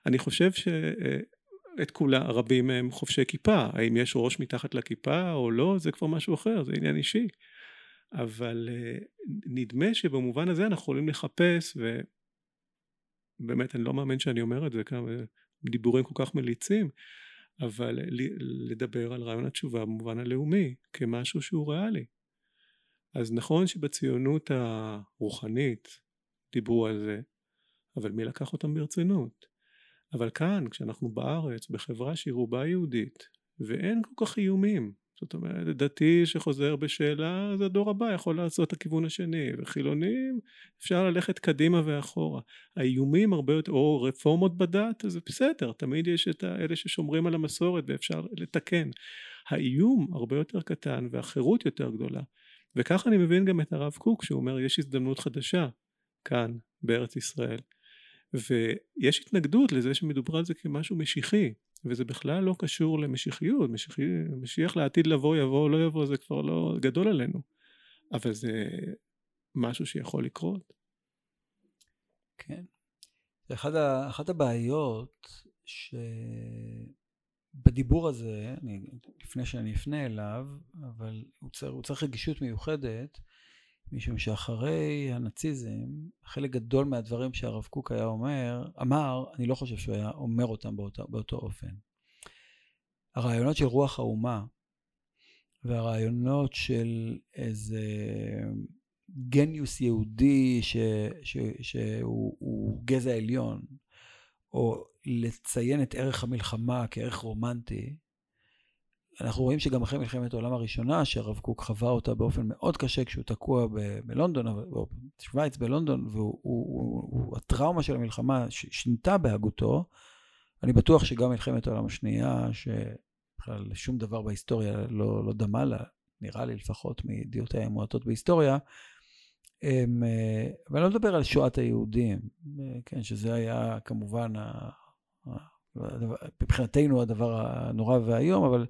אני חושב שאת כולה רבים מהם חובשי כיפה. האם יש ראש מתחת לכיפה או לא זה כבר משהו אחר זה עניין אישי. אבל אה, נדמה שבמובן הזה אנחנו יכולים לחפש ו... באמת אני לא מאמין שאני אומר את זה כמה דיבורים כל כך מליצים אבל לדבר על רעיון התשובה במובן הלאומי כמשהו שהוא ריאלי. אז נכון שבציונות הרוחנית דיברו על זה אבל מי לקח אותם ברצינות? אבל כאן כשאנחנו בארץ בחברה שהיא רובה יהודית ואין כל כך איומים זאת אומרת דתי שחוזר בשאלה אז הדור הבא יכול לעשות את הכיוון השני וחילונים אפשר ללכת קדימה ואחורה. האיומים הרבה יותר או רפורמות בדת אז בסדר תמיד יש את אלה ששומרים על המסורת ואפשר לתקן. האיום הרבה יותר קטן והחירות יותר גדולה. וככה אני מבין גם את הרב קוק שהוא אומר יש הזדמנות חדשה כאן בארץ ישראל. ויש התנגדות לזה שמדובר על זה כמשהו משיחי וזה בכלל לא קשור למשיחיות, משיחי, משיח לעתיד לבוא יבוא לא יבוא זה כבר לא גדול עלינו, אבל זה משהו שיכול לקרות. כן. אחת, ה, אחת הבעיות שבדיבור הזה, אני, לפני שאני אפנה אליו, אבל הוא צריך, הוא צריך רגישות מיוחדת, משום שאחרי הנאציזם, חלק גדול מהדברים שהרב קוק היה אומר, אמר, אני לא חושב שהוא היה אומר אותם באותו, באותו אופן. הרעיונות של רוח האומה והרעיונות של איזה גניוס יהודי ש, ש, שהוא גזע עליון, או לציין את ערך המלחמה כערך רומנטי, אנחנו רואים שגם אחרי מלחמת העולם הראשונה, שהרב קוק חווה אותה באופן מאוד קשה כשהוא תקוע ב- בלונדון, או בשוויץ בלונדון, והטראומה של המלחמה שינתה בהגותו, אני בטוח שגם מלחמת העולם השנייה, שבכלל שום דבר בהיסטוריה לא, לא דמה לה, נראה לי לפחות מידיעותיי המועטות בהיסטוריה, הם, ואני לא מדבר על שואת היהודים, כן, שזה היה כמובן, מבחינתנו הדבר הנורא והאיום, אבל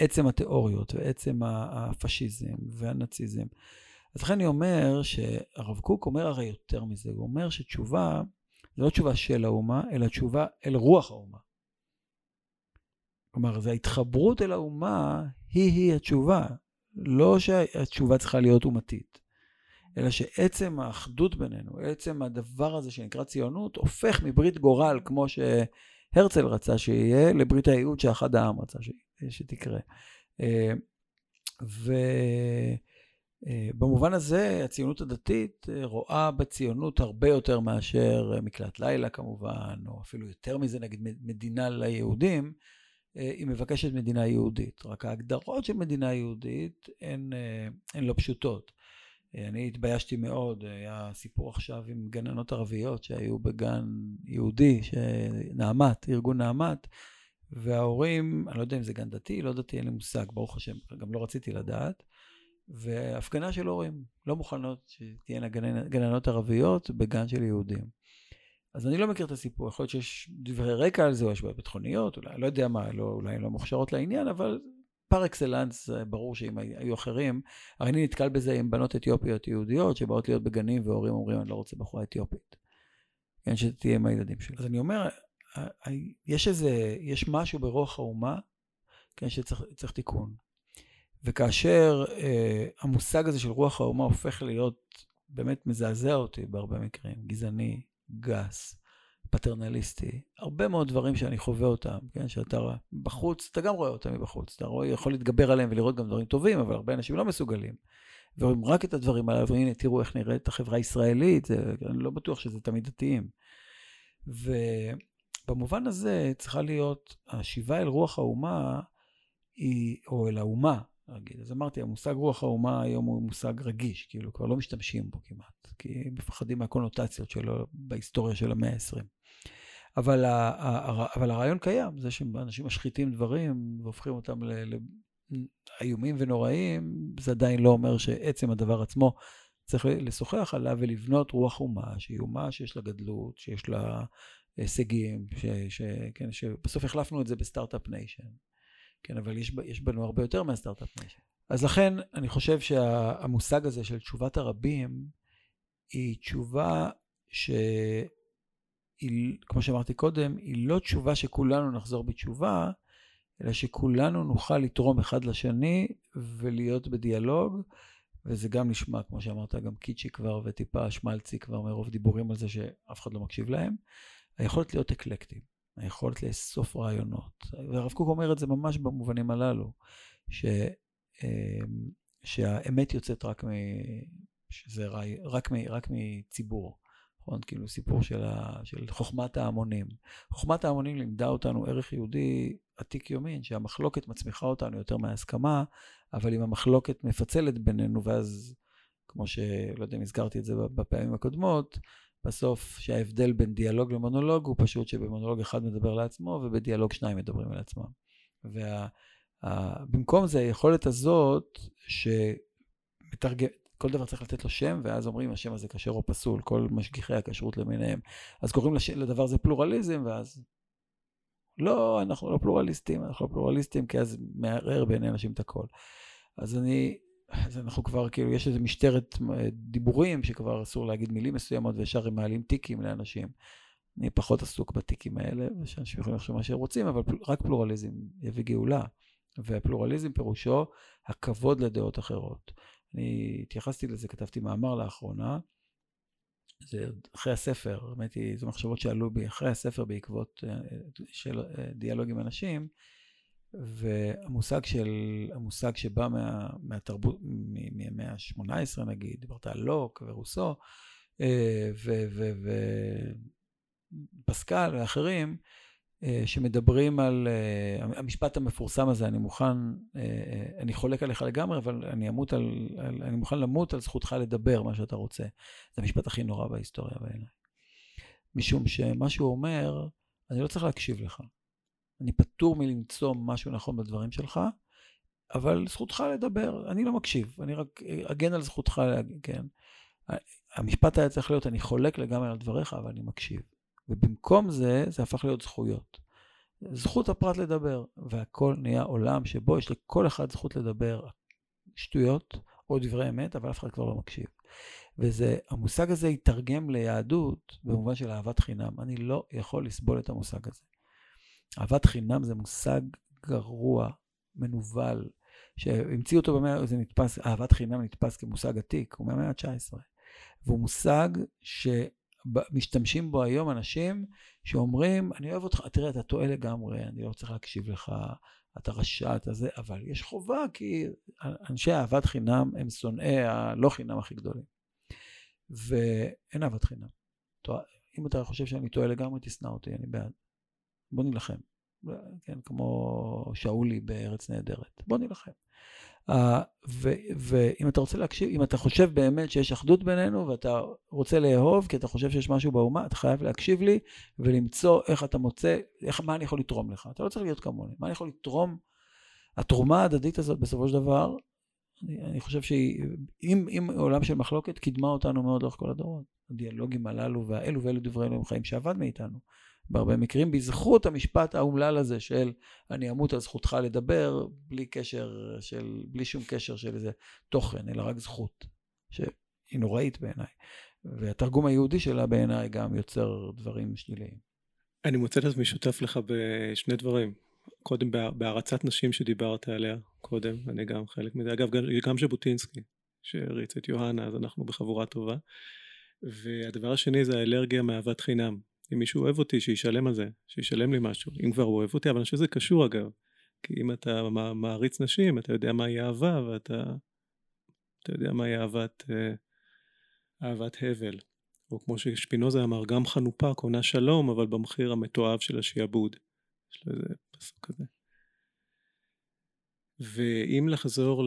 עצם התיאוריות ועצם הפשיזם והנאציזם. אז לכן אני אומר שהרב קוק אומר הרי יותר מזה, הוא אומר שתשובה זה לא תשובה של האומה, אלא תשובה אל רוח האומה. כלומר, זה ההתחברות אל האומה היא-היא התשובה. לא שהתשובה צריכה להיות אומתית, אלא שעצם האחדות בינינו, עצם הדבר הזה שנקרא ציונות, הופך מברית גורל, כמו שהרצל רצה שיהיה, לברית הייעוד שאחד העם רצה שתקרה. אה, ובמובן הזה, הציונות הדתית אה, רואה בציונות הרבה יותר מאשר מקלט לילה כמובן, או אפילו יותר מזה, נגיד מדינה ליהודים. אה, היא מבקשת מדינה יהודית. רק ההגדרות של מדינה יהודית הן, הן לא פשוטות. אני התביישתי מאוד, היה סיפור עכשיו עם גננות ערביות שהיו בגן יהודי, נעמת, ארגון נעמת, וההורים, אני לא יודע אם זה גן דתי, לא דתי, אין לי מושג, ברוך השם, גם לא רציתי לדעת. והפגנה של הורים, לא מוכנות שתהיינה גננות ערביות בגן של יהודים. אז אני לא מכיר את הסיפור, יכול להיות שיש דברי רקע על זה, או יש בעיות ביטחוניות, אולי, לא יודע מה, לא, אולי הן לא מוכשרות לעניין, אבל פר אקסלנס, ברור שאם היו אחרים, הרי אני נתקל בזה עם בנות אתיופיות יהודיות שבאות להיות בגנים והורים אומרים, אני לא רוצה בחורה אתיופית. כן, שתהיה עם הילדים שלי. אז אני אומר, יש איזה, יש משהו ברוח האומה, כן, שצריך תיקון. וכאשר אה, המושג הזה של רוח האומה הופך להיות, באמת מזעזע אותי בהרבה מקרים, גזעני, גס, פטרנליסטי, הרבה מאוד דברים שאני חווה אותם, כן, שאתה בחוץ, אתה גם רואה אותם מבחוץ, אתה רואה, יכול להתגבר עליהם ולראות גם דברים טובים, אבל הרבה אנשים לא מסוגלים. ורואים רק את הדברים האלה, והנה, תראו איך נראית החברה הישראלית, אני לא בטוח שזה תמיד דתיים. ובמובן הזה צריכה להיות, השיבה אל רוח האומה, היא, או אל האומה, נגיד. אז אמרתי, המושג רוח האומה היום הוא מושג רגיש, כאילו כבר לא משתמשים בו כמעט, כי מפחדים מהקונוטציות שלו בהיסטוריה של המאה ה-20. אבל, אבל הרעיון קיים, זה שאנשים משחיתים דברים והופכים אותם לאיומים ונוראים, זה עדיין לא אומר שעצם הדבר עצמו צריך לשוחח עליו ולבנות רוח אומה, שהיא אומה שיש לה גדלות, שיש לה הישגים, ש, ש, כן, שבסוף החלפנו את זה ב start-up nation. כן, אבל יש, יש בנו הרבה יותר מה start-up nation. אז לכן אני חושב שהמושג הזה של תשובת הרבים היא תשובה שהיא, כמו שאמרתי קודם, היא לא תשובה שכולנו נחזור בתשובה, אלא שכולנו נוכל לתרום אחד לשני ולהיות בדיאלוג, וזה גם נשמע, כמו שאמרת, גם kitschy כבר וטיפה שמלצי כבר מרוב דיבורים על זה שאף אחד לא מקשיב להם. היכולת להיות אקלקטיים. היכולת לאסוף רעיונות. והרב קוק אומר את זה ממש במובנים הללו, ש, אמ, שהאמת יוצאת רק, מ, שזה רעי, רק, מ, רק מציבור. נכון? כאילו סיפור של, ה, של חוכמת ההמונים. חוכמת ההמונים לימדה אותנו ערך יהודי עתיק יומין, שהמחלוקת מצמיחה אותנו יותר מההסכמה, אבל אם המחלוקת מפצלת בינינו, ואז, כמו שלא יודע אם הזכרתי את זה בפעמים הקודמות, בסוף שההבדל בין דיאלוג למונולוג הוא פשוט שבמונולוג אחד מדבר לעצמו ובדיאלוג שניים מדברים על עצמם. ובמקום זה היכולת הזאת שמתרגם, כל דבר צריך לתת לו שם, ואז אומרים השם הזה כשר או פסול, כל משגיחי הכשרות למיניהם. אז קוראים לש... לדבר הזה פלורליזם, ואז לא, אנחנו לא פלורליסטים, אנחנו לא פלורליסטים, כי אז מערער בעיני אנשים את הכל. אז אני אז אנחנו כבר, כאילו, יש איזו משטרת אה, דיבורים שכבר אסור להגיד מילים מסוימות, וישר הם מעלים טיקים לאנשים. אני פחות עסוק בטיקים האלה, ושאנשים יכולים לחשוב מה שהם רוצים, אבל רק פלורליזם יביא גאולה. והפלורליזם פירושו הכבוד לדעות אחרות. אני התייחסתי לזה, כתבתי מאמר לאחרונה, זה אחרי הספר, האמת היא, זה מחשבות שעלו בי אחרי הספר בעקבות אה, של דיאלוג עם אנשים, והמושג של, המושג שבא מה, מהתרבות, מהמאה ה-18 נגיד, דיברת על לוק ורוסו, ופסקל ואחרים, אה, שמדברים על uh, המשפט המפורסם הזה, אני מוכן, אני חולק עליך לגמרי, אבל אני אמות על, על, אני מוכן למות על זכותך לדבר מה שאתה רוצה. זה המשפט הכי נורא בהיסטוריה בעיניי. משום שמה שהוא אומר, אני לא צריך להקשיב לך. אני פטור מלמצוא משהו נכון בדברים שלך, אבל זכותך לדבר, אני לא מקשיב, אני רק אגן על זכותך להגיד, כן. המשפט היה צריך להיות, אני חולק לגמרי על דבריך, אבל אני מקשיב. ובמקום זה, זה הפך להיות זכויות. זכות הפרט לדבר, והכל נהיה עולם שבו יש לכל אחד זכות לדבר שטויות או דברי אמת, אבל אף אחד כבר לא מקשיב. והמושג הזה יתרגם ליהדות במובן של אהבת חינם. אני לא יכול לסבול את המושג הזה. אהבת חינם זה מושג גרוע, מנוול, שהמציאו אותו במאה, זה נתפס, אהבת חינם נתפס כמושג עתיק, הוא מהמאה ה-19. והוא מושג ש... משתמשים בו היום אנשים שאומרים, אני אוהב אותך, תראה, אתה טועה לגמרי, אני לא צריך להקשיב לך, אתה רשע, אתה זה, אבל יש חובה, כי אנשי אהבת חינם הם שונאי הלא חינם הכי גדולים. ואין אהבת חינם. אם אתה חושב שאני טועה לגמרי, תשנא אותי, אני בעד. בוא נילחם. כן, כמו שאולי בארץ נהדרת. בוא נילחם. Uh, ואם אתה רוצה להקשיב, אם אתה חושב באמת שיש אחדות בינינו ואתה רוצה לאהוב כי אתה חושב שיש משהו באומה, אתה חייב להקשיב לי ולמצוא איך אתה מוצא, איך, מה אני יכול לתרום לך. אתה לא צריך להיות כמוני, מה אני יכול לתרום? התרומה ההדדית הזאת בסופו של דבר, אני, אני חושב שאם עולם של מחלוקת קידמה אותנו מאוד לאורך כל הדורות. הדיאלוגים הללו והאלו ואלו דברי אלוהים חיים שעבד מאיתנו. בהרבה מקרים, בזכות המשפט האומלל הזה של אני אמות על זכותך לדבר, בלי קשר של, בלי שום קשר של איזה תוכן, אלא רק זכות, שהיא נוראית בעיניי. והתרגום היהודי שלה בעיניי גם יוצר דברים שליליים. אני מוצא את עצמי שותף לך בשני דברים. קודם בהערצת נשים שדיברת עליה קודם, אני גם חלק מזה. אגב, גם ז'בוטינסקי, שהריץ את יוהנה, אז אנחנו בחבורה טובה. והדבר השני זה האלרגיה מאהבת חינם. אם מישהו אוהב אותי, שישלם על זה, שישלם לי משהו. אם כבר הוא אוהב אותי, אבל אני חושב שזה קשור אגב. כי אם אתה מעריץ נשים, אתה יודע מהי אהבה, ואתה אתה יודע מהי אהבת, אה, אהבת הבל. או כמו ששפינוזה אמר, גם חנופה קונה שלום, אבל במחיר המתועב של השעבוד. יש לו איזה פסוק כזה. ואם לחזור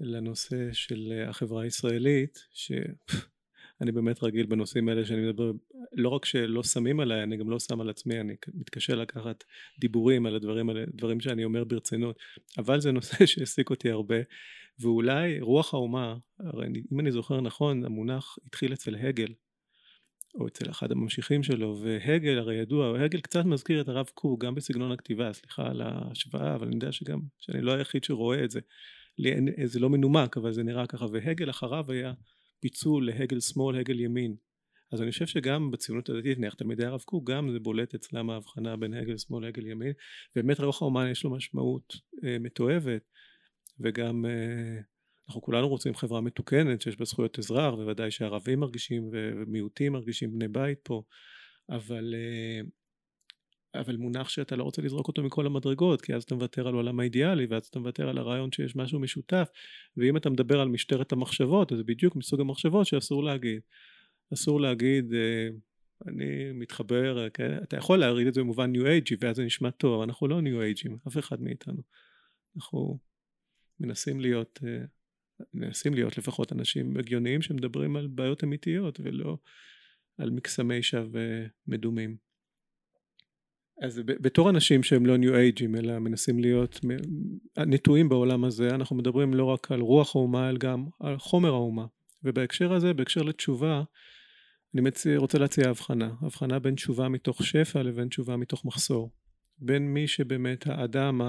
לנושא של החברה הישראלית, ש... אני באמת רגיל בנושאים האלה שאני מדבר, לא רק שלא שמים עליי, אני גם לא שם על עצמי, אני מתקשה לקחת דיבורים על הדברים האלה, דברים שאני אומר ברצינות, אבל זה נושא שהעסיק אותי הרבה, ואולי רוח האומה, הרי אם אני זוכר נכון, המונח התחיל אצל הגל, או אצל אחד הממשיכים שלו, והגל הרי ידוע, הגל קצת מזכיר את הרב קוק גם בסגנון הכתיבה, סליחה על ההשוואה, אבל אני יודע שגם, שאני לא היחיד שרואה את זה, לי זה לא מנומק, אבל זה נראה ככה, והגל אחריו היה פיצול להגל שמאל, הגל ימין. אז אני חושב שגם בציונות הדתית, נניח תלמידי הרב קוק, גם זה בולט אצלם ההבחנה בין הגל שמאל להגל ימין. באמת רוח האומן יש לו משמעות אה, מתועבת, וגם אה, אנחנו כולנו רוצים חברה מתוקנת שיש בה זכויות אזרח, בוודאי שערבים מרגישים ומיעוטים מרגישים בני בית פה, אבל אה, אבל מונח שאתה לא רוצה לזרוק אותו מכל המדרגות כי אז אתה מוותר על עולם האידיאלי ואז אתה מוותר על הרעיון שיש משהו משותף ואם אתה מדבר על משטרת המחשבות אז זה בדיוק מסוג המחשבות שאסור להגיד אסור להגיד אה, אני מתחבר אה, כן? אתה יכול להריד את זה במובן ניו אייג'י ואז זה נשמע טוב אנחנו לא ניו אייג'ים אף אחד מאיתנו אנחנו מנסים להיות אה, מנסים להיות לפחות אנשים הגיוניים שמדברים על בעיות אמיתיות ולא על מקסמי שווא מדומים אז בתור אנשים שהם לא ניו אייג'ים אלא מנסים להיות נטועים בעולם הזה אנחנו מדברים לא רק על רוח האומה אלא גם על חומר האומה. ובהקשר הזה בהקשר לתשובה אני מציא, רוצה להציע הבחנה. הבחנה בין תשובה מתוך שפע לבין תשובה מתוך מחסור. בין מי שבאמת האדם.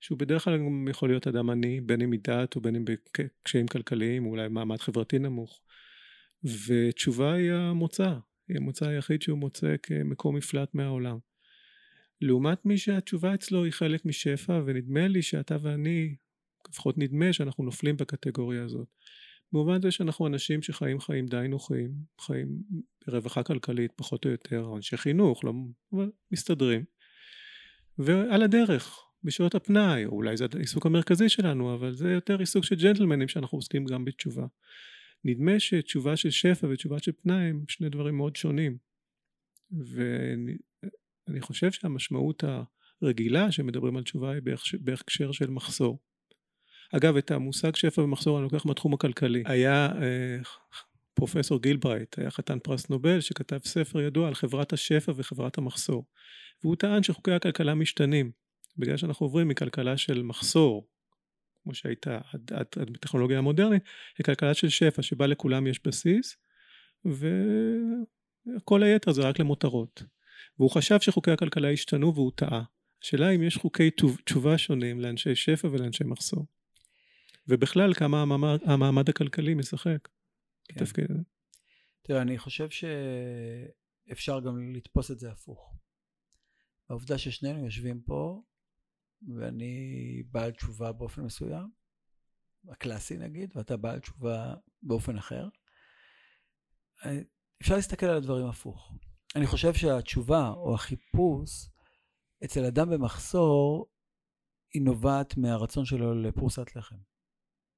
שהוא בדרך כלל גם יכול להיות אדם עני בין אם מדעת או בין אם בקשיים כלכליים אולי מעמד חברתי נמוך. ותשובה היא המוצא היא המוצא היחיד שהוא מוצא כמקום מפלט מהעולם לעומת מי שהתשובה אצלו היא חלק משפע ונדמה לי שאתה ואני לפחות נדמה שאנחנו נופלים בקטגוריה הזאת. במובן זה שאנחנו אנשים שחיים חיים די נוחים, חיים ברווחה כלכלית פחות או יותר, אנשי חינוך, לא, אבל מסתדרים. ועל הדרך, בשעות הפנאי, או אולי זה העיסוק המרכזי שלנו, אבל זה יותר עיסוק של ג'נטלמנים שאנחנו עוסקים גם בתשובה. נדמה שתשובה של שפע ותשובה של פנאי הם שני דברים מאוד שונים. ואני חושב שהמשמעות הרגילה שמדברים על תשובה היא בהקשר של מחסור. אגב, את המושג שפע ומחסור אני לוקח מהתחום הכלכלי. היה אה, פרופסור גילברייט, היה חתן פרס נובל, שכתב ספר ידוע על חברת השפע וחברת המחסור. והוא טען שחוקי הכלכלה משתנים, בגלל שאנחנו עוברים מכלכלה של מחסור, כמו שהייתה עד, עד, עד בטכנולוגיה המודרנית, לכלכלה של שפע, שבה לכולם יש בסיס, וכל היתר זה רק למותרות. והוא חשב שחוקי הכלכלה השתנו והוא טעה. השאלה אם יש חוקי תשובה שונים לאנשי שפע ולאנשי מחסור. ובכלל כמה המעמד, המעמד הכלכלי משחק כן. בתפקיד הזה. תראה, אני חושב שאפשר גם לתפוס את זה הפוך. העובדה ששנינו יושבים פה, ואני בעל תשובה באופן מסוים, הקלאסי נגיד, ואתה בעל תשובה באופן אחר, אפשר להסתכל על הדברים הפוך. אני חושב שהתשובה או החיפוש אצל אדם במחסור היא נובעת מהרצון שלו לפרוסת לחם.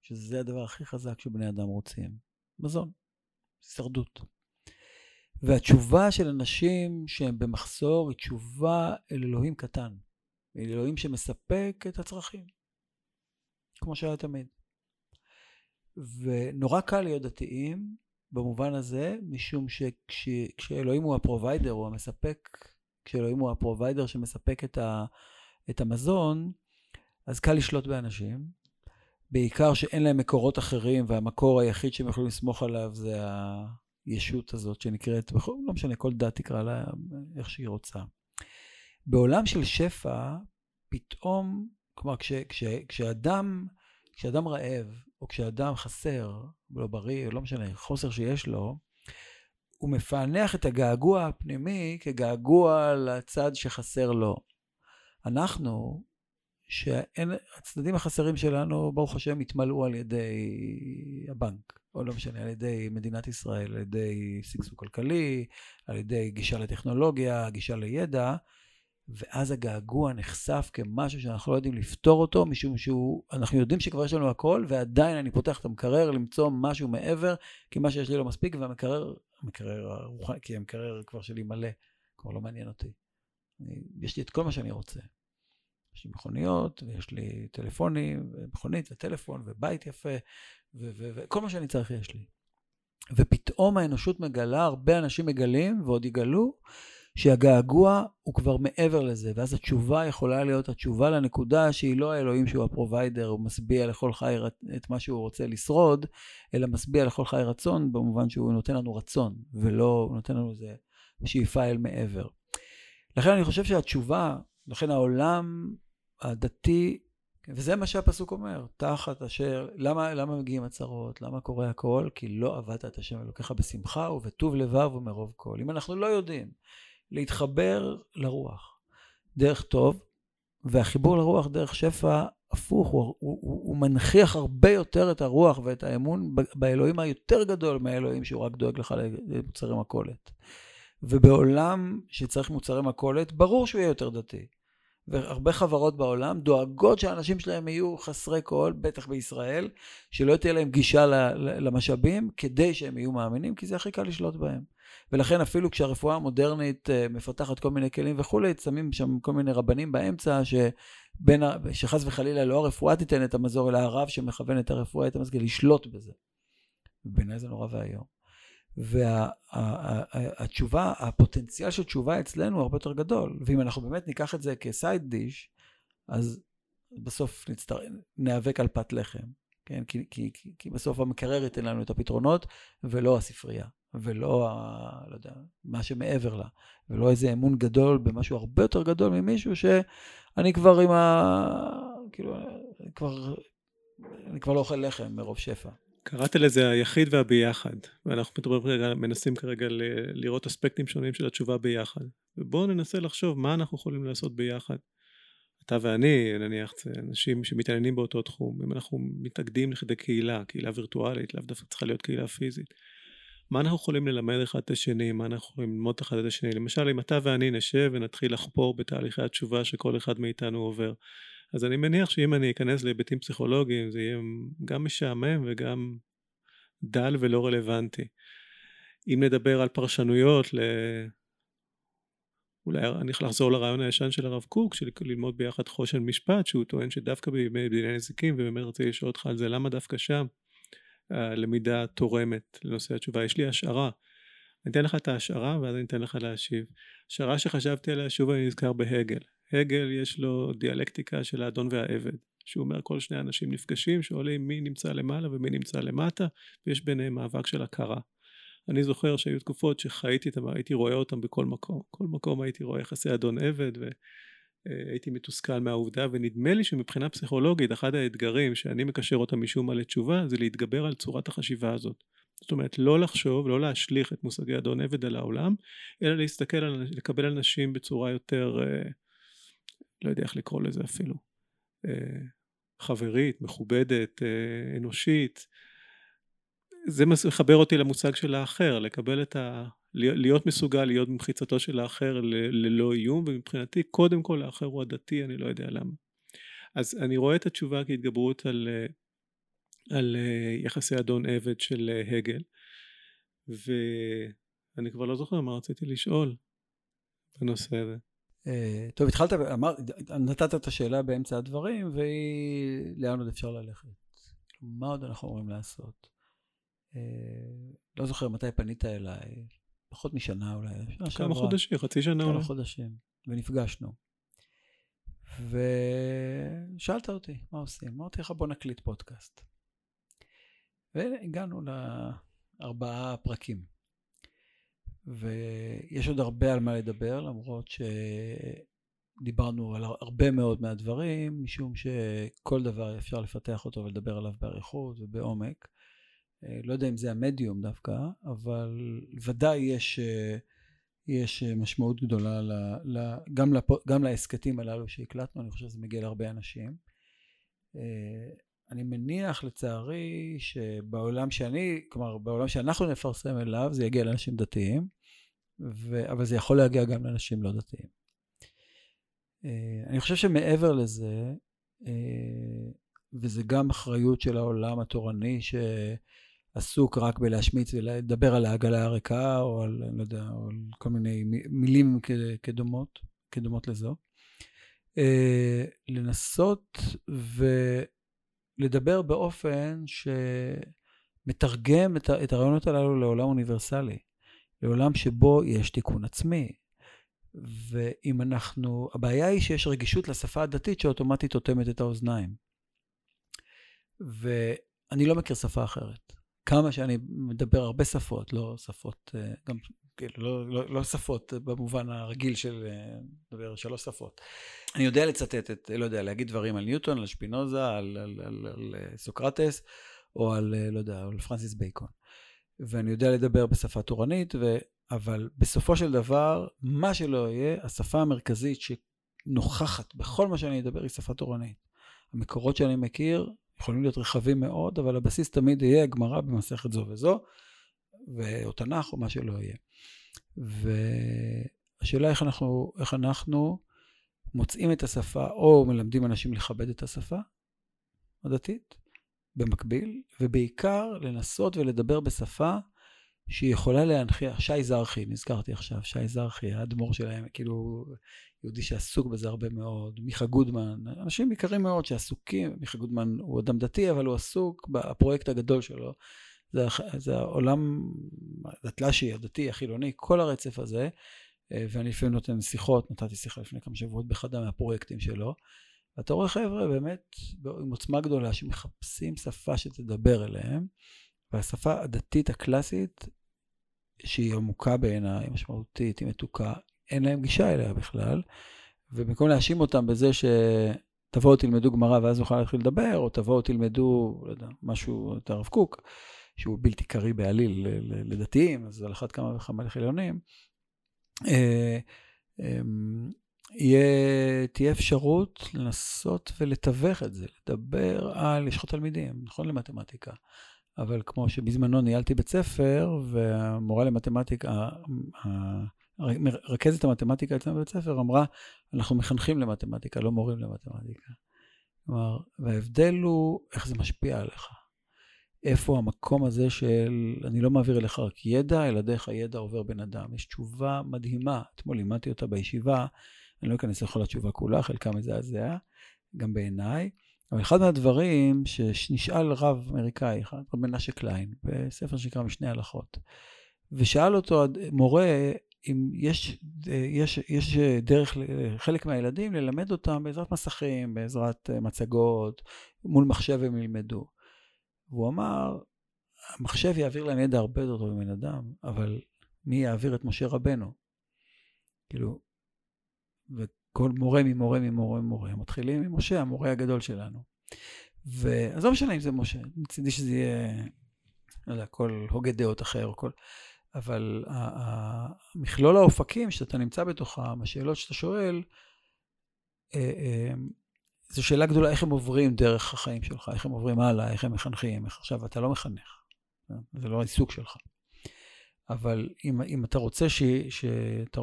שזה הדבר הכי חזק שבני אדם רוצים. מזון, הישרדות. והתשובה של אנשים שהם במחסור היא תשובה אל אלוהים קטן. אל אלוהים שמספק את הצרכים. כמו שהיה תמיד. ונורא קל להיות דתיים במובן הזה, משום שכשאלוהים הוא ה provider, הוא המספק, כשאלוהים הוא ה provider שמספק את, ה, את המזון, אז קל לשלוט באנשים, בעיקר שאין להם מקורות אחרים, והמקור היחיד שהם יכולים לסמוך עליו זה הישות הזאת שנקראת, לא משנה, כל דת תקרא לה איך שהיא רוצה. בעולם של שפע, פתאום, כלומר, כש, כש, כשאדם, כשאדם רעב, או כשאדם חסר, לא בריא, לא משנה, חוסר שיש לו, הוא מפענח את הגעגוע הפנימי כגעגוע לצד שחסר לו. אנחנו, שהצדדים החסרים שלנו, ברוך השם, התמלאו על ידי הבנק, או לא משנה, על ידי מדינת ישראל, על ידי שגשוג כלכלי, על ידי גישה לטכנולוגיה, גישה לידע, ואז הגעגוע נחשף כמשהו שאנחנו לא יודעים לפתור אותו, משום שאנחנו יודעים שכבר יש לנו הכל, ועדיין אני פותח את המקרר למצוא משהו מעבר, כי מה שיש לי לא מספיק, והמקרר, המקרר הרוחני, כי המקרר כבר שלי מלא, כבר לא מעניין אותי. אני, יש לי את כל מה שאני רוצה. יש לי מכוניות, ויש לי טלפונים, ומכונית וטלפון, ובית יפה, וכל מה שאני צריך יש לי. ופתאום האנושות מגלה, הרבה אנשים מגלים, ועוד יגלו, שהגעגוע הוא כבר מעבר לזה, ואז התשובה יכולה להיות התשובה לנקודה שהיא לא האלוהים שהוא הפרוביידר, הוא משביע לכל חי את מה שהוא רוצה לשרוד, אלא משביע לכל חי רצון, במובן שהוא נותן לנו רצון, ולא נותן לנו איזה שאיפה אל מעבר. לכן אני חושב שהתשובה, לכן העולם הדתי, וזה מה שהפסוק אומר, תחת אשר, למה, למה מגיעים הצרות, למה קורה הכל? כי לא עבדת את השם אלוקיך בשמחה ובטוב לבב ומרוב כל. אם אנחנו לא יודעים להתחבר לרוח דרך טוב, והחיבור לרוח דרך שפע הפוך, הוא, הוא, הוא, הוא מנכיח הרבה יותר את הרוח ואת האמון באלוהים היותר גדול מהאלוהים שהוא רק דואג לך למוצרי מכולת. ובעולם שצריך מוצרי מכולת, ברור שהוא יהיה יותר דתי. והרבה חברות בעולם דואגות שהאנשים שלהם יהיו חסרי כל, בטח בישראל, שלא תהיה להם גישה למשאבים, כדי שהם יהיו מאמינים, כי זה הכי קל לשלוט בהם. ולכן אפילו כשהרפואה המודרנית אה, מפתחת כל מיני כלים וכולי, שמים שם כל מיני רבנים באמצע, שבין, שחס וחלילה לא הרפואה תיתן את המזור, אלא הרב שמכוון את הרפואה, את המזור, לשלוט בזה. בעיניי זה נורא ואיום. והתשובה, וה, הפוטנציאל של תשובה אצלנו הרבה יותר גדול. ואם אנחנו באמת ניקח את זה כסייד דיש, אז בסוף נצטר... ניאבק על פת לחם. כן? כי, כי, כי בסוף המקרר ייתן לנו את הפתרונות, ולא הספרייה, ולא ה, לא יודע, מה שמעבר לה, ולא איזה אמון גדול במשהו הרבה יותר גדול ממישהו שאני כבר עם ה... כאילו, אני כבר, אני כבר לא אוכל לחם מרוב שפע. קראת לזה היחיד והביחד, ואנחנו מדברים כרגע, מנסים כרגע ל, לראות אספקטים שונים של התשובה ביחד. ובואו ננסה לחשוב מה אנחנו יכולים לעשות ביחד. אתה ואני, נניח, זה אנשים שמתעניינים באותו תחום, אם אנחנו מתאגדים לכדי קהילה, קהילה וירטואלית, לאו דווקא צריכה להיות קהילה פיזית. מה אנחנו יכולים ללמד אחד את השני, מה אנחנו יכולים ללמוד אחד את השני. למשל, אם אתה ואני נשב ונתחיל לחפור בתהליכי התשובה שכל אחד מאיתנו עובר, אז אני מניח שאם אני אכנס להיבטים פסיכולוגיים, זה יהיה גם משעמם וגם דל ולא רלוונטי. אם נדבר על פרשנויות ל... אולי אני יכול לחזור לרעיון הישן של הרב קוק, של ללמוד ביחד חושן משפט, שהוא טוען שדווקא בימי דיני נזיקים, ובאמת רציתי לשאול אותך על זה, למה דווקא שם הלמידה תורמת לנושא התשובה? יש לי השערה. אני אתן לך את ההשערה ואז אני אתן לך להשיב. השערה שחשבתי עליה, שוב אני נזכר בהגל. הגל יש לו דיאלקטיקה של האדון והעבד. שהוא אומר כל שני אנשים נפגשים, שואלים מי נמצא למעלה ומי נמצא למטה, ויש ביניהם מאבק של הכרה. אני זוכר שהיו תקופות שחייתי איתם, הייתי רואה אותם בכל מקום. כל מקום הייתי רואה יחסי אדון עבד והייתי מתוסכל מהעובדה ונדמה לי שמבחינה פסיכולוגית אחד האתגרים שאני מקשר אותם משום מה לתשובה זה להתגבר על צורת החשיבה הזאת. זאת אומרת לא לחשוב, לא להשליך את מושגי אדון עבד על העולם, אלא להסתכל על, לקבל על נשים בצורה יותר, אה, לא יודע איך לקרוא לזה אפילו, אה, חברית, מכובדת, אה, אנושית, זה מחבר אותי למושג של האחר, לקבל את ה... להיות מסוגל להיות במחיצתו של האחר ללא איום, ומבחינתי קודם כל האחר הוא הדתי, אני לא יודע למה. אז אני רואה את התשובה כהתגברות על, על יחסי אדון עבד של הגל, ואני כבר לא זוכר מה רציתי לשאול בנושא הזה. אה, טוב, התחלת, אמר, נתת את השאלה באמצע הדברים, והיא לאן עוד אפשר ללכת? מה עוד אנחנו אמורים לעשות? אה, לא זוכר מתי פנית אליי, פחות משנה אולי. כמה שעברה, חודשים, חצי שנה כמה אולי. כמה חודשים, ונפגשנו. ושאלת אותי, מה עושים? אמרתי לך, בוא נקליט פודקאסט. והגענו לארבעה פרקים. ויש עוד הרבה על מה לדבר, למרות שדיברנו על הרבה מאוד מהדברים, משום שכל דבר אפשר לפתח אותו ולדבר עליו באריכות ובעומק. אה, לא יודע אם זה המדיום דווקא, אבל ודאי יש, אה, יש משמעות גדולה ל, ל, גם, לפ, גם להסכתים הללו שהקלטנו, אני חושב שזה מגיע להרבה אנשים. אה, אני מניח לצערי שבעולם שאני, כלומר בעולם שאנחנו נפרסם אליו זה יגיע לאנשים דתיים, ו, אבל זה יכול להגיע גם לאנשים לא דתיים. אני חושב שמעבר לזה, וזה גם אחריות של העולם התורני, ש... עסוק רק בלהשמיץ ולדבר על העגלה הריקה, או על, לא יודע, או על כל מיני מילים כדומות, כדומות לזו. אה, לנסות ולדבר באופן שמתרגם את, את הרעיונות הללו לעולם אוניברסלי, לעולם שבו יש תיקון עצמי. ואם אנחנו, הבעיה היא שיש רגישות לשפה הדתית שאוטומטית אוטמת את האוזניים. ואני לא מכיר שפה אחרת. כמה שאני מדבר הרבה שפות, לא שפות, אה, גם, כאילו, לא, לא, לא שפות במובן הרגיל של לדבר אה, שלוש שפות. אני יודע לצטט את, לא יודע, להגיד דברים על ניוטון, על שפינוזה, על, על, על, על אה, סוקרטס, או על, לא יודע, על פרנסיס בייקון. ואני יודע לדבר בשפה תורנית, ו... אבל בסופו של דבר, מה שלא יהיה, השפה המרכזית שנוכחת בכל מה שאני אדבר היא שפה תורנית. המקורות שאני מכיר יכולים להיות רחבים מאוד, אבל הבסיס תמיד יהיה גמרא במסכת זו וזו, או תנ"ך או מה שלא יהיה. והשאלה איך אנחנו, איך אנחנו מוצאים את השפה, או מלמדים אנשים לכבד את השפה הדתית, במקביל, ובעיקר לנסות ולדבר בשפה שהיא יכולה להנכיח, שי זרחי, נזכרתי עכשיו, שי זרחי, האדמו"ר שלהם, כאילו יהודי שעסוק בזה הרבה מאוד, מיכה גודמן, אנשים יקרים מאוד שעסוקים, מיכה גודמן הוא אדם דתי, אבל הוא עסוק בפרויקט הגדול שלו. זה, זה העולם הדתל"שי, הדתי, החילוני, כל הרצף הזה, אה, ואני לפעמים נותן שיחות, נתתי שיחה לפני כמה שבועות באחד מהפרויקטים שלו, ואתה רואה חבר'ה באמת עם עוצמה גדולה שמחפשים שפה שתדבר אליהם, והשפה הדתית הקלאסית, שהיא עמוקה בעיניי, משמעותית, היא מתוקה, אין להם גישה אליה בכלל, ובמקום להאשים אותם בזה שתבואו תלמדו גמרא ואז נוכל להתחיל לדבר, או תבואו תלמדו, לא יודע, משהו, את הרב קוק, שהוא בלתי קריא בעליל לדתיים, אז על אחת כמה וכמה לחילונים, אה, אמ, יהיה, תהיה אפשרות לנסות ולתווך את זה, לדבר על, יש לך תלמידים, נכון למתמטיקה, אבל כמו שבזמנו ניהלתי בית ספר, והמורה למתמטיקה, רכזת המתמטיקה אצלנו בבית ספר אמרה, אנחנו מחנכים למתמטיקה, לא מורים למתמטיקה. כלומר, וההבדל הוא איך זה משפיע עליך. איפה המקום הזה של אני לא מעביר אליך רק ידע, אלא דרך הידע עובר בן אדם. יש תשובה מדהימה, אתמול לימדתי אותה בישיבה, אני לא אכנס לכל התשובה כולה, חלקה מזעזע, גם בעיניי. אבל אחד מהדברים שנשאל רב אמריקאי, רב מנשה קליין, בספר שנקרא משנה הלכות, ושאל אותו מורה אם יש, יש, יש דרך לחלק מהילדים ללמד אותם בעזרת מסכים, בעזרת מצגות, מול מחשב הם ילמדו. והוא אמר, המחשב יעביר להם ידע הרבה יותר טוב מבן אדם, אבל מי יעביר את משה רבנו? כאילו, וכל מורה ממורה ממורה ממורה, מתחילים עם משה, המורה הגדול שלנו. ואז לא משנה אם זה משה, מצידי שזה יהיה, לא יודע, כל הוגה דעות אחר, כל... אבל מכלול האופקים שאתה נמצא בתוכם, השאלות שאתה שואל, אה, אה, זו שאלה גדולה, איך הם עוברים דרך החיים שלך, איך הם עוברים הלאה, איך הם מחנכים. עכשיו, אתה לא מחנך? זה לא העיסוק שלך. אבל אם, אם אתה רוצה ש... שאתה,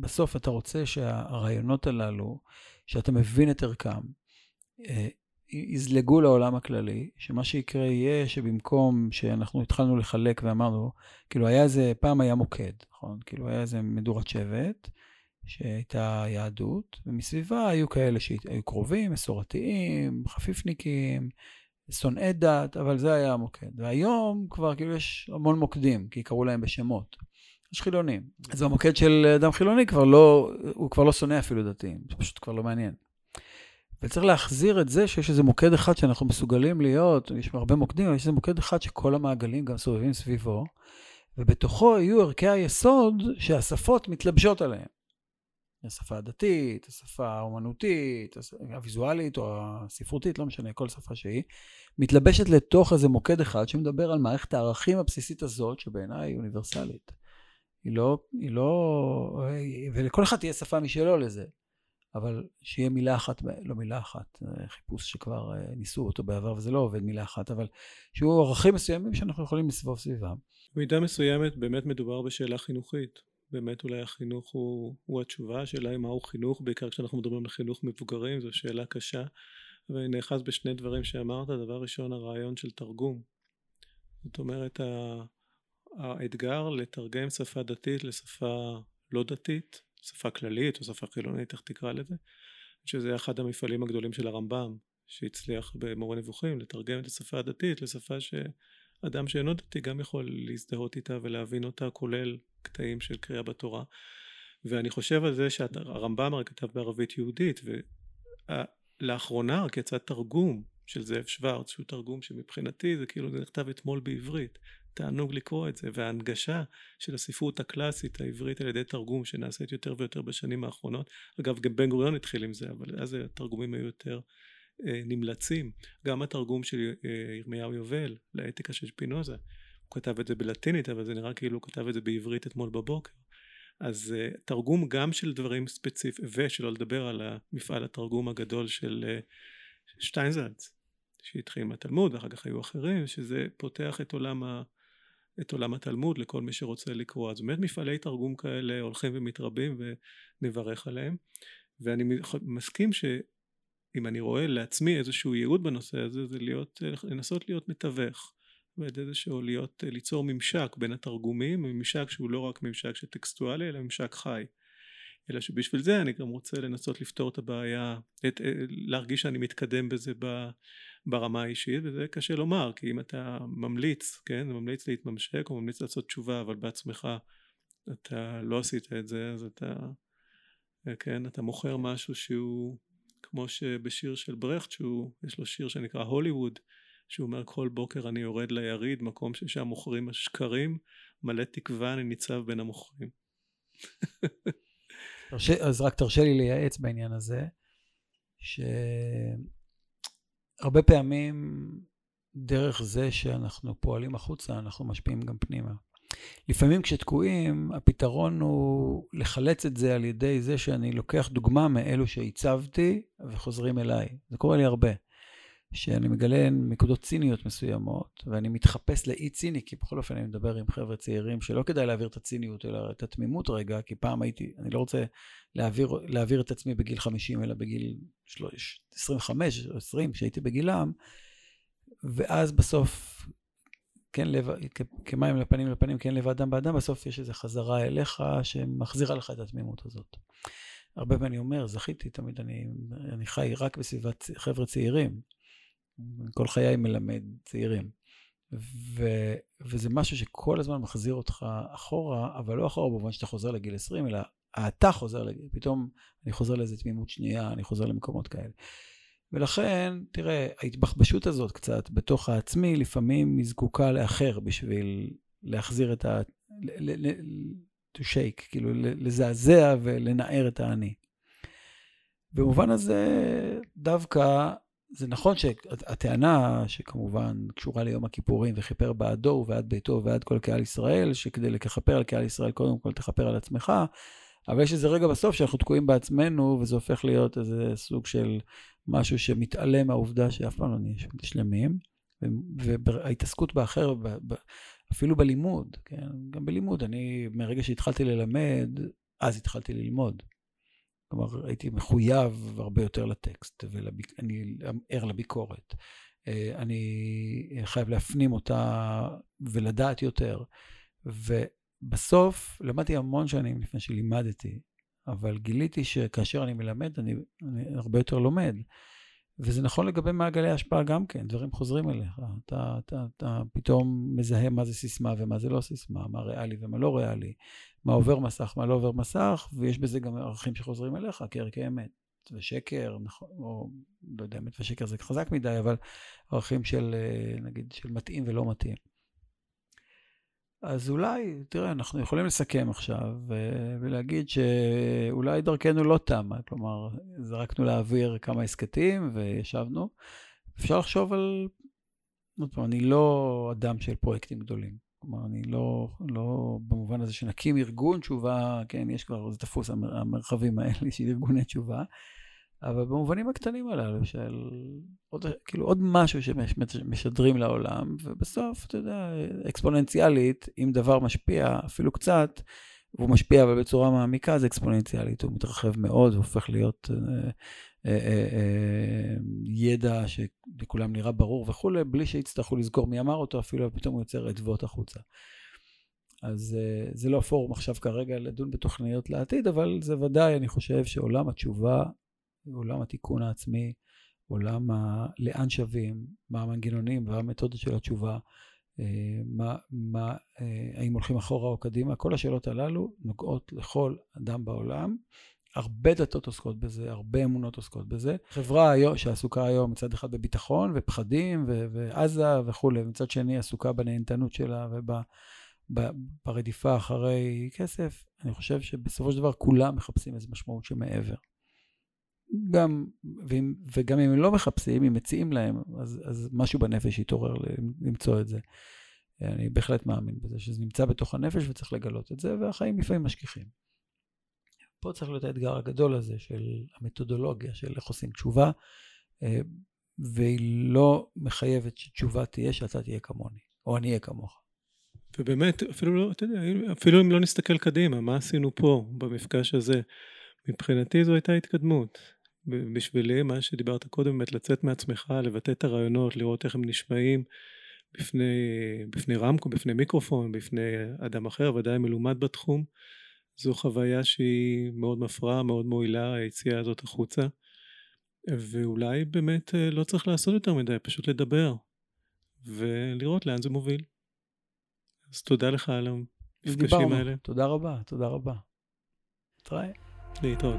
בסוף אתה רוצה שהרעיונות הללו, שאתה מבין את ערכם, אה, יזלגו לעולם הכללי, שמה שיקרה יהיה שבמקום שאנחנו התחלנו לחלק ואמרנו, כאילו היה איזה, פעם היה מוקד, נכון? כאילו היה איזה מדורת שבט, שהייתה יהדות, ומסביבה היו כאלה שהיו קרובים, מסורתיים, חפיפניקים, שונאי דת, אבל זה היה המוקד. והיום כבר כאילו יש המון מוקדים, כי קראו להם בשמות. יש חילונים. אז המוקד של אדם חילוני כבר לא, הוא כבר לא שונא אפילו דתיים, זה פשוט כבר לא מעניין. וצריך להחזיר את זה שיש איזה מוקד אחד שאנחנו מסוגלים להיות, יש הרבה מוקדים, אבל יש איזה מוקד אחד שכל המעגלים גם סובבים סביבו, ובתוכו יהיו ערכי היסוד שהשפות מתלבשות עליהם. השפה הדתית, השפה האומנותית, הוויזואלית או הספרותית, לא משנה, כל שפה שהיא, מתלבשת לתוך איזה מוקד אחד שמדבר על מערכת הערכים הבסיסית הזאת, שבעיניי היא אוניברסלית. היא לא, היא לא, ולכל אחד תהיה שפה משלו לזה, אבל שיהיה מילה אחת, לא מילה אחת, חיפוש שכבר אה, ניסו אותו בעבר וזה לא עובד מילה אחת, אבל שיהיו ערכים מסוימים שאנחנו יכולים לסבוב סביבם. במידה מסוימת באמת מדובר בשאלה חינוכית. באמת אולי החינוך הוא, הוא התשובה, השאלה היא מהו חינוך, בעיקר כשאנחנו מדברים על חינוך מבוגרים, זו שאלה קשה, ואני נאחז בשני דברים שאמרת, דבר ראשון הרעיון של תרגום, זאת אומרת האתגר לתרגם שפה דתית לשפה לא דתית, שפה כללית או שפה חילונית, איך תקרא לזה, שזה אחד המפעלים הגדולים של הרמב"ם, שהצליח במורה נבוכים לתרגם את השפה הדתית לשפה שאדם שאינו דתי גם יכול להזדהות איתה ולהבין אותה, כולל קטעים של קריאה בתורה. ואני חושב על זה שהרמב"ם הרי כתב בערבית יהודית ולאחרונה רק יצא תרגום של זאב שוורץ שהוא תרגום שמבחינתי זה כאילו זה נכתב אתמול בעברית תענוג לקרוא את זה וההנגשה של הספרות הקלאסית העברית על ידי תרגום שנעשית יותר ויותר בשנים האחרונות. אגב גם בן גוריון התחיל עם זה אבל אז התרגומים היו יותר אה, נמלצים. גם התרגום של אה, ירמיהו יובל לאתיקה של שפינוזה הוא כתב את זה בלטינית אבל זה נראה כאילו הוא כתב את זה בעברית אתמול בבוקר. אז uh, תרגום גם של דברים ספציפיים ושלא לדבר על המפעל התרגום הגדול של uh, שטיינזלץ שהתחיל מהתלמוד ואחר כך היו אחרים שזה פותח את עולם, את עולם התלמוד לכל מי שרוצה לקרוא אז באמת מפעלי תרגום כאלה הולכים ומתרבים ונברך עליהם ואני מסכים שאם אני רואה לעצמי איזשהו ייעוד בנושא הזה זה להיות לנסות להיות מתווך ועד איזשהו להיות, ליצור ממשק בין התרגומים, ממשק שהוא לא רק ממשק שטקסטואלי אלא ממשק חי. אלא שבשביל זה אני גם רוצה לנסות לפתור את הבעיה, את, להרגיש שאני מתקדם בזה ברמה האישית וזה קשה לומר כי אם אתה ממליץ, כן, ממליץ להתממשק או ממליץ לעשות תשובה אבל בעצמך אתה לא עשית את זה אז אתה, כן, אתה מוכר משהו שהוא כמו שבשיר של ברכט שהוא, יש לו שיר שנקרא הוליווד שהוא אומר כל בוקר אני יורד ליריד מקום ששם מוכרים השקרים מלא תקווה אני ניצב בין המוכרים. אז רק תרשה לי לייעץ בעניין הזה שהרבה פעמים דרך זה שאנחנו פועלים החוצה אנחנו משפיעים גם פנימה. לפעמים כשתקועים, הפתרון הוא לחלץ את זה על ידי זה שאני לוקח דוגמה מאלו שהצבתי וחוזרים אליי. זה קורה לי הרבה. שאני מגלה נקודות ציניות מסוימות, ואני מתחפש לאי ציני, כי בכל אופן אני מדבר עם חבר'ה צעירים שלא כדאי להעביר את הציניות, אלא את התמימות רגע, כי פעם הייתי, אני לא רוצה להעביר, להעביר את עצמי בגיל 50, אלא בגיל 25 או 20, כשהייתי בגילם, ואז בסוף, כן לב, כמים לפנים לפנים, כן לב אדם באדם, בסוף יש איזו חזרה אליך שמחזירה לך את התמימות הזאת. הרבה פעמים אני אומר, זכיתי, תמיד אני, אני חי רק בסביבת חבר'ה צעירים. כל חיי מלמד צעירים. ו, וזה משהו שכל הזמן מחזיר אותך אחורה, אבל לא אחורה במובן שאתה חוזר לגיל 20, אלא אתה חוזר לגיל, פתאום אני חוזר לאיזה תמימות שנייה, אני חוזר למקומות כאלה. ולכן, תראה, ההתבחבשות הזאת קצת בתוך העצמי, לפעמים היא זקוקה לאחר בשביל להחזיר את ה... to shake, כאילו לזעזע ולנער את האני. במובן הזה, דווקא זה נכון שהטענה, שכמובן קשורה ליום הכיפורים, וכיפר בעדו ובעד ביתו ובעד כל קהל ישראל, שכדי לכפר על קהל ישראל, קודם כל תכפר על עצמך, אבל יש איזה רגע בסוף שאנחנו תקועים בעצמנו, וזה הופך להיות איזה סוג של משהו שמתעלם מהעובדה שאף פעם לא נהיה שלמים, וההתעסקות באחר, אפילו בלימוד, כן? גם בלימוד, אני, מרגע שהתחלתי ללמד, אז התחלתי ללמוד. כלומר, הייתי מחויב הרבה יותר לטקסט, ואני ער לביקורת. אה, אני חייב להפנים אותה ולדעת יותר. ובסוף, למדתי המון שנים לפני שלימדתי, אבל גיליתי שכאשר אני מלמד, אני, אני הרבה יותר לומד. וזה נכון לגבי מעגלי השפעה גם כן, דברים חוזרים אליך. אתה, אתה, אתה פתאום מזהה מה זה סיסמה ומה זה לא סיסמה, מה ריאלי ומה לא ריאלי, מה עובר מסך, מה לא עובר מסך, ויש בזה גם ערכים שחוזרים אליך כערכי אמת. ושקר, נכון, או לא יודע, אמת ושקר זה חזק מדי, אבל ערכים של, אה, נגיד, של מתאים ולא מתאים. אז אולי, תראה, אנחנו יכולים לסכם עכשיו ולהגיד שאולי דרכנו לא תמה, כלומר, זרקנו לאוויר כמה הסכתים וישבנו. אפשר לחשוב על, עוד פעם, אני לא אדם של פרויקטים גדולים. כלומר, אני לא, לא במובן הזה שנקים ארגון תשובה, כן, יש כבר, זה תפוס המרחבים האלה של ארגוני תשובה, אבל במובנים הקטנים הללו של עוד, כאילו עוד משהו שמשדרים לעולם, ובסוף, אתה יודע, אקספוננציאלית, אם דבר משפיע אפילו קצת, והוא משפיע אבל בצורה מעמיקה, זה אקספוננציאלית, הוא מתרחב מאוד, והופך להיות אה, אה, אה, אה, ידע שלכולם נראה ברור וכולי, בלי שיצטרכו לזכור מי אמר אותו, אפילו פתאום הוא יוצר אדוות החוצה. אז אה, זה לא פורום עכשיו כרגע לדון בתוכניות לעתיד, אבל זה ודאי, אני חושב שעולם התשובה עולם התיקון העצמי, עולם ה... לאן שווים, מה המנגנונים והמתודות של התשובה, אה, מה, מה, אה, האם הולכים אחורה או קדימה, כל השאלות הללו נוגעות לכל אדם בעולם. הרבה דתות עוסקות בזה, הרבה אמונות עוסקות בזה. חברה היום, שעסוקה היום מצד אחד בביטחון ופחדים ו- ועזה וכולי, ומצד שני עסוקה בנהנתנות שלה וברדיפה אחרי כסף, אני חושב שבסופו של דבר כולם מחפשים איזו משמעות שמעבר. גם, ואם, וגם אם הם לא מחפשים, אם מציעים להם, אז, אז משהו בנפש יתעורר למצוא את זה. אני בהחלט מאמין בזה, שזה נמצא בתוך הנפש וצריך לגלות את זה, והחיים לפעמים משכיחים. פה צריך להיות האתגר הגדול הזה של המתודולוגיה, של איך עושים תשובה, אה, והיא לא מחייבת שתשובה תהיה שאתה תהיה כמוני, או אני אהיה כמוך. ובאמת, אפילו לא, אפילו אם לא נסתכל קדימה, מה עשינו פה, במפגש הזה? מבחינתי זו הייתה התקדמות. בשבילי, מה שדיברת קודם, באמת לצאת מעצמך, לבטא את הרעיונות, לראות איך הם נשמעים בפני, בפני רמקו, בפני מיקרופון, בפני אדם אחר, ודאי מלומד בתחום. זו חוויה שהיא מאוד מפרה, מאוד מועילה, היציאה הזאת החוצה. ואולי באמת אה, לא צריך לעשות יותר מדי, פשוט לדבר, ולראות לאן זה מוביל. אז תודה לך על המפגשים האלה. תודה רבה, תודה רבה. תראה. thế thôi.